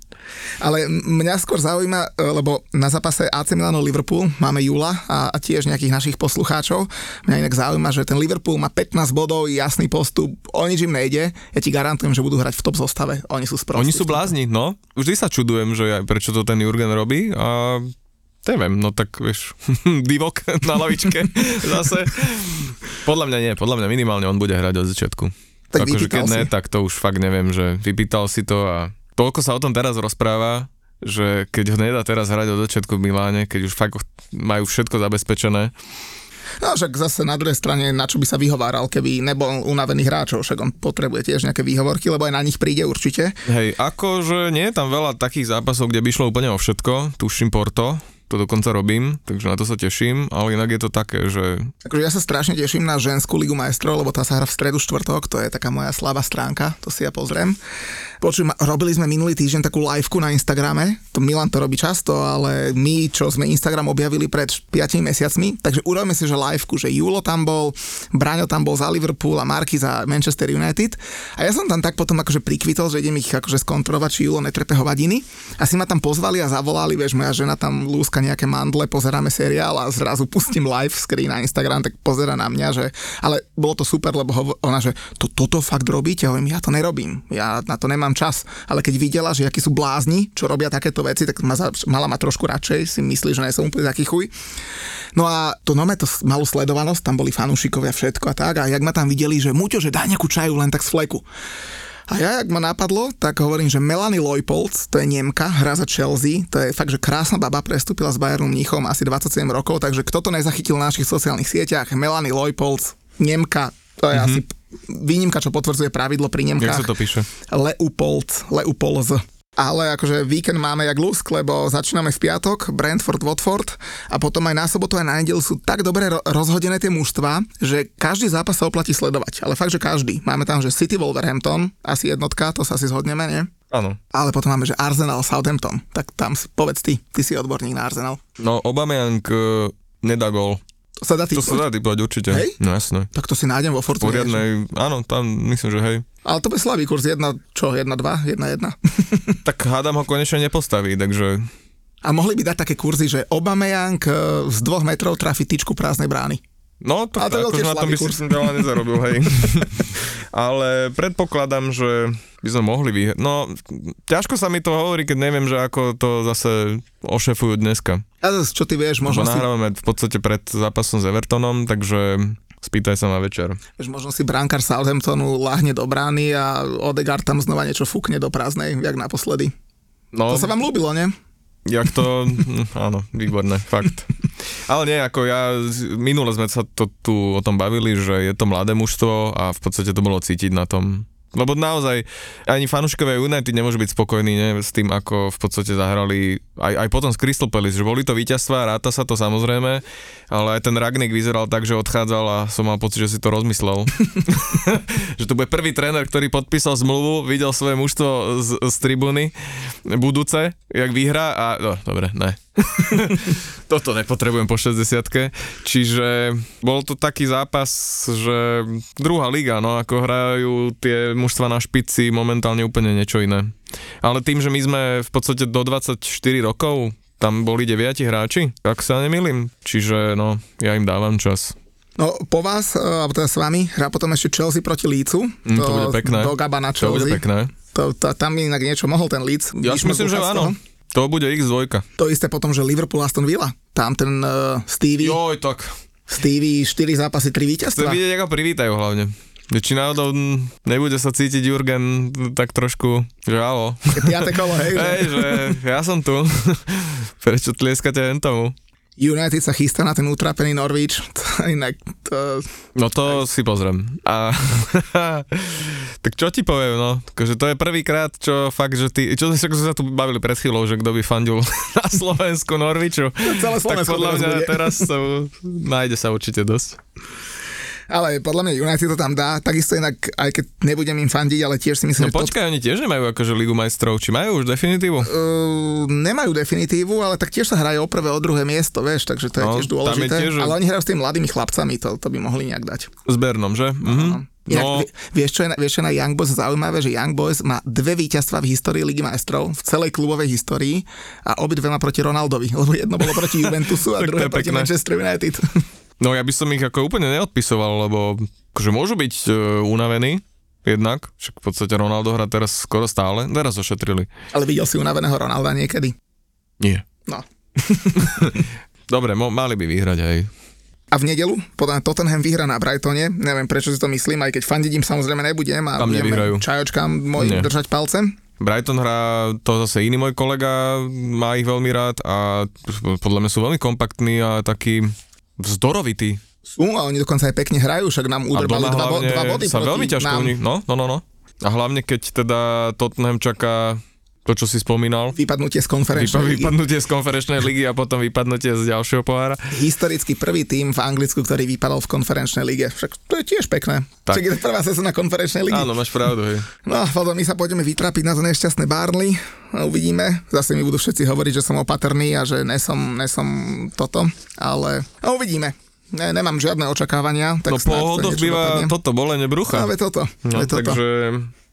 Ale mňa skôr zaujíma, e, lebo na zápase AC Milano Liverpool máme Jula a, a tiež nejakých našich poslucháčov. Mňa inak zaujíma, že ten Liverpool má 15 bodov, jasný postup, o nič im nejde. Ja ti garantujem, že budú hrať v top zostave. Oni sú sprostí. Oni sú blázni, no. Vždy sa čudujem, že aj prečo to ten Jurgen robí a neviem, no tak vieš, divok na lavičke zase. Podľa mňa nie, podľa mňa minimálne on bude hrať od začiatku. Tak akože keď vypýtal ne, si. tak to už fakt neviem, že vypýtal si to a toľko sa o tom teraz rozpráva, že keď ho nedá teraz hrať od začiatku v Miláne, keď už fakt majú všetko zabezpečené, No však zase na druhej strane, na čo by sa vyhováral, keby nebol unavený hráčov, však on potrebuje tiež nejaké výhovorky, lebo aj na nich príde určite. Hej, akože nie je tam veľa takých zápasov, kde by šlo úplne o všetko, tuším Porto, to dokonca robím, takže na to sa teším, ale inak je to také, že Akože ja sa strašne teším na ženskú ligu majstrov, lebo tá sa hrá v stredu štvrtok, to je taká moja slabá stránka, to si ja pozriem. Počujem, robili sme minulý týždeň takú liveku na Instagrame, to Milan to robí často, ale my, čo sme Instagram objavili pred 5 mesiacmi, takže urobíme si, že liveku, že Julo tam bol, Braňo tam bol za Liverpool a Marky za Manchester United. A ja som tam tak potom akože prikvitol, že idem ich akože skontrolovať, či Julo netrepe hovadiny. Asi ma tam pozvali a zavolali, vieš, moja žena tam lúska nejaké mandle, pozeráme seriál a zrazu pustím live screen na Instagram, tak pozera na mňa, že ale bolo to super, lebo hovo- ona, že to, toto fakt robíte, hovorím, ja to nerobím, ja na to nemám čas, ale keď videla, že akí sú blázni, čo robia takéto veci, tak ma za, mala ma trošku radšej, si myslí, že nie som úplne taký chuj. No a to nome to malú sledovanosť, tam boli fanúšikovia všetko a tak, a jak ma tam videli, že Muťo, že daj nejakú čaju len tak z fleku. A ja, jak ma napadlo, tak hovorím, že Melanie Leupolz, to je Nemka, hra za Chelsea, to je fakt, že krásna baba, prestúpila s Bayernom Mníchom asi 27 rokov, takže kto to nezachytil na našich sociálnych sieťach, Melanie Leupolz, Nemka, to je mm-hmm. asi výnimka, čo potvrdzuje pravidlo pri jak Nemkách. sa to píše? Leupolz, Leupolz. Ale akože víkend máme jak lusk, lebo začíname v piatok, Brentford, Watford a potom aj na sobotu aj na nedelu sú tak dobre ro- rozhodené tie mužstva, že každý zápas sa oplatí sledovať. Ale fakt, že každý. Máme tam, že City Wolverhampton, asi jednotka, to sa asi zhodneme, nie? Áno. Ale potom máme, že Arsenal Southampton. Tak tam si- povedz ty, ty si odborník na Arsenal. No Aubameyang uh, nedá gól. Sa dá To sa dá typovať určite. Hej? No jasné. Tak to si nájdem vo Fortune. Poriadnej, áno, tam myslím, že hej. Ale to by slabý kurz 1, čo, 1, 2, 1, 1. Tak hádam ho konečne nepostaví, takže A mohli by dať také kurzy, že Obameyang eh, z dvoch metrov trafi tyčku prázdnej brány. No, to, Ale to akože na tom by kurz. si veľa nezarobil, hej. Ale predpokladám, že by sme mohli vyhrať. No, ťažko sa mi to hovorí, keď neviem, že ako to zase ošefujú dneska. A zase, čo ty vieš, Možno možno si... nahrávame v podstate pred zápasom s Evertonom, takže Spýtaj sa ma večer. Vieš, možno si brankár Southamptonu láhne do brány a Odegaard tam znova niečo fúkne do prázdnej, jak naposledy. No, To sa vám ľúbilo, nie? Jak to, hm, áno, výborné, fakt. Ale nie, ako ja, minule sme sa to tu o tom bavili, že je to mladé mužstvo a v podstate to bolo cítiť na tom. Lebo naozaj ani fanúšikovia United nemôžu byť spokojní nie, s tým, ako v podstate zahrali aj, aj potom z Crystal Palace, že boli to víťazstva, ráta sa to samozrejme, ale aj ten Ragnik vyzeral tak, že odchádzal a som mal pocit, že si to rozmyslel. že to bude prvý tréner, ktorý podpísal zmluvu, videl svoje mužstvo z, z tribúny budúce, jak vyhrá a no, dobre, ne. Toto nepotrebujem po 60 Čiže bol to taký zápas, že druhá liga, no ako hrajú tie mužstva na špici momentálne úplne niečo iné. Ale tým, že my sme v podstate do 24 rokov, tam boli 9 hráči, ak sa nemýlim. Čiže no, ja im dávam čas. No po vás, e, alebo teda s vami, hrá potom ešte Chelsea proti Lícu. Mm, to bude pekné. Do Gaba na To bude Chelsea. pekné. To, to, tam inak niečo mohol ten Leeds. Ja si myslím, že áno. To bude X2. To isté potom, že Liverpool Aston Villa. Tam ten uh, Stevie, Joj, tak. Stevie 4 zápasy, 3 Chcem víťazstva. vidieť, ako privítajú hlavne. Či náhodou nebude sa cítiť Jurgen tak trošku, že alo. Piate kolo, hej. že Hej, že ja som tu. Prečo tlieskate len tomu? United sa chystá na ten utrápený Norwich. To, inak to, No to si pozriem. A tak čo ti poviem, no? Akože to je prvýkrát, čo fakt, že ty, čo sme sa tu bavili pred chvíľou, že kto by fandil na Slovensku Norviču. celé tak Slovensko podľa teraz mňa bude. teraz to nájde sa určite dosť. Ale podľa mňa United to tam dá. Takisto inak, aj keď nebudem im fandiť, ale tiež si myslím, No že počkaj, oni tiež nemajú akože Ligu majstrov, či majú už definitívu? Uh, nemajú definitívu, ale tak tiež sa hrajú o prvé, o druhé miesto, vieš, takže to je No, tiež tam je dôležité. tiež, Ale oni hrajú s tými mladými chlapcami, to, to by mohli nejak dať. S Bernom, že? Mhm. Inak, No, vie- vieš, čo je, na- vieš, čo je na Young Boys zaujímavé, že Young Boys má dve víťazstva v histórii Ligy majstrov, v celej klubovej histórii a obidve má proti Ronaldovi, lebo jedno bolo proti Juventusu a druhé proti pekné. Manchester United. No ja by som ich ako úplne neodpisoval, lebo akože môžu byť uh, unavení, jednak, však v podstate Ronaldo hrá teraz skoro stále, teraz ošetrili. ale videl si unaveného Ronalda niekedy? Nie. No. Dobre, mo- mali by vyhrať aj. A v nedelu, podľa Tottenham vyhra na Brightone, neviem prečo si to myslím, aj keď fandiť im samozrejme nebudem a Tam budem čajočkám môj Nie. držať palcem. Brighton hrá, to zase iný môj kolega, má ich veľmi rád a podľa mňa sú veľmi kompaktní a takí vzdorovití. Sú, a oni dokonca aj pekne hrajú, však nám udrbali dva, dva body sa proti veľmi ťažko nám. nich, no, no, no, no. A hlavne keď teda Tottenham čaká to, čo si spomínal, Vypadnutie z konferenčnej Vypa- vypadnutie z konferenčnej ligy a potom vypadnutie z ďalšieho pohára. Historicky prvý tým v Anglicku, ktorý vypadol v konferenčnej lige. Však to je tiež pekné. Tak. Však je to prvá sezóna konferenčnej ligy. Áno, máš pravdu. Hej. No potom my sa pôjdeme vytrapiť na to nešťastné Barnley a uvidíme. Zase mi budú všetci hovoriť, že som opatrný a že nesom, nesom toto, ale uvidíme. Ne, nemám žiadne očakávania. Tak No po hodoch býva dopadne. toto bolenie brucha. Práve toto. No, je toto. takže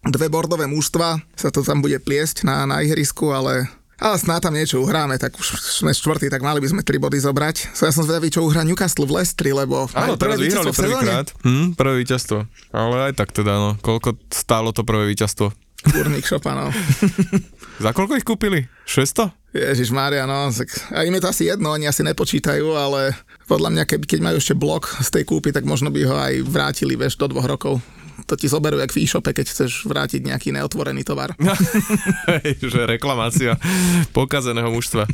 Dve bordové mužstva sa to tam bude pliesť na, na ihrisku, ale ale snáď tam niečo uhráme, tak už sme štvrtý, tak mali by sme tri body zobrať. So ja som zvedavý, čo uhrá Newcastle v Lestri, lebo Áno, teraz vyhrali prvýkrát. Hm, prvé víťazstvo. Ale aj tak teda, no. Koľko stálo to prvé víťazstvo? Kurník Šopanov. Za koľko ich kúpili? 600? Ježiš Mária, no, tak, a im je to asi jedno, oni asi nepočítajú, ale podľa mňa, keď, keď majú ešte blok z tej kúpy, tak možno by ho aj vrátili, vieš, do dvoch rokov. To ti zoberú jak v e-shope, keď chceš vrátiť nejaký neotvorený tovar. Že reklamácia pokazeného mužstva.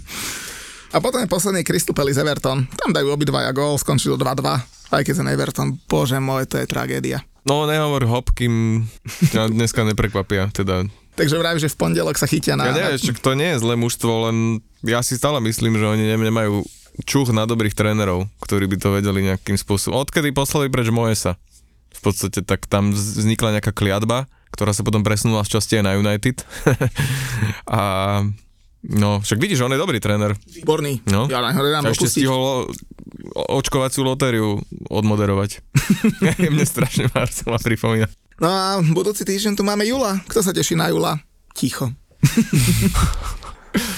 A potom je posledný Crystal Palace Everton. Tam dajú obidvaja gól, skončilo 2-2. Aj keď ten Everton, bože môj, to je tragédia. No nehovor hop, kým ťa dneska neprekvapia. Teda. Takže vraví, že v pondelok sa chytia na... Ja neviem, však to nie je zlé mužstvo, len ja si stále myslím, že oni ne- nemajú čuch na dobrých trénerov, ktorí by to vedeli nejakým spôsobom. Odkedy poslali preč Moesa? V podstate tak tam vznikla nejaká kliatba, ktorá sa potom presunula z časti aj na United. a no, však vidíš, on je dobrý tréner. Výborný. No. Ja na A ešte stihol očkovaciu lotériu odmoderovať. Mne strašne Marcela pripomína. No a budúci týždeň tu máme Jula. Kto sa teší na Jula? Ticho.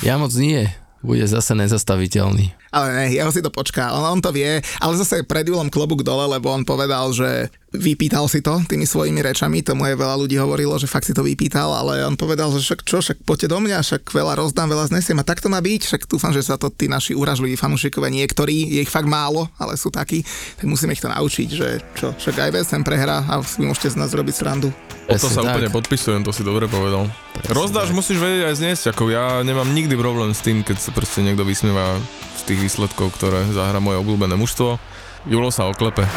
Ja moc nie. Bude zase nezastaviteľný. Ale ne, jeho si to počká, on, on to vie, ale zase pred Julom klobúk dole, lebo on povedal, že vypýtal si to tými svojimi rečami, tomu je veľa ľudí hovorilo, že fakt si to vypýtal, ale on povedal, že však čo, však poďte do mňa, však veľa rozdám, veľa znesiem a tak to má byť, však dúfam, že sa to tí naši uražliví fanúšikovia, niektorí, je ich fakt málo, ale sú takí, tak musíme ich to naučiť, že čo, však aj sem prehrá a vy môžete z nás robiť srandu. O to Presne sa tak. úplne podpisujem, to si dobre povedal. Rozdáš, musíš vedieť aj zniesť, ako ja nemám nikdy problém s tým, keď sa proste niekto vysmieva z tých výsledkov, ktoré zahra moje obľúbené mužstvo. Julo sa oklepe.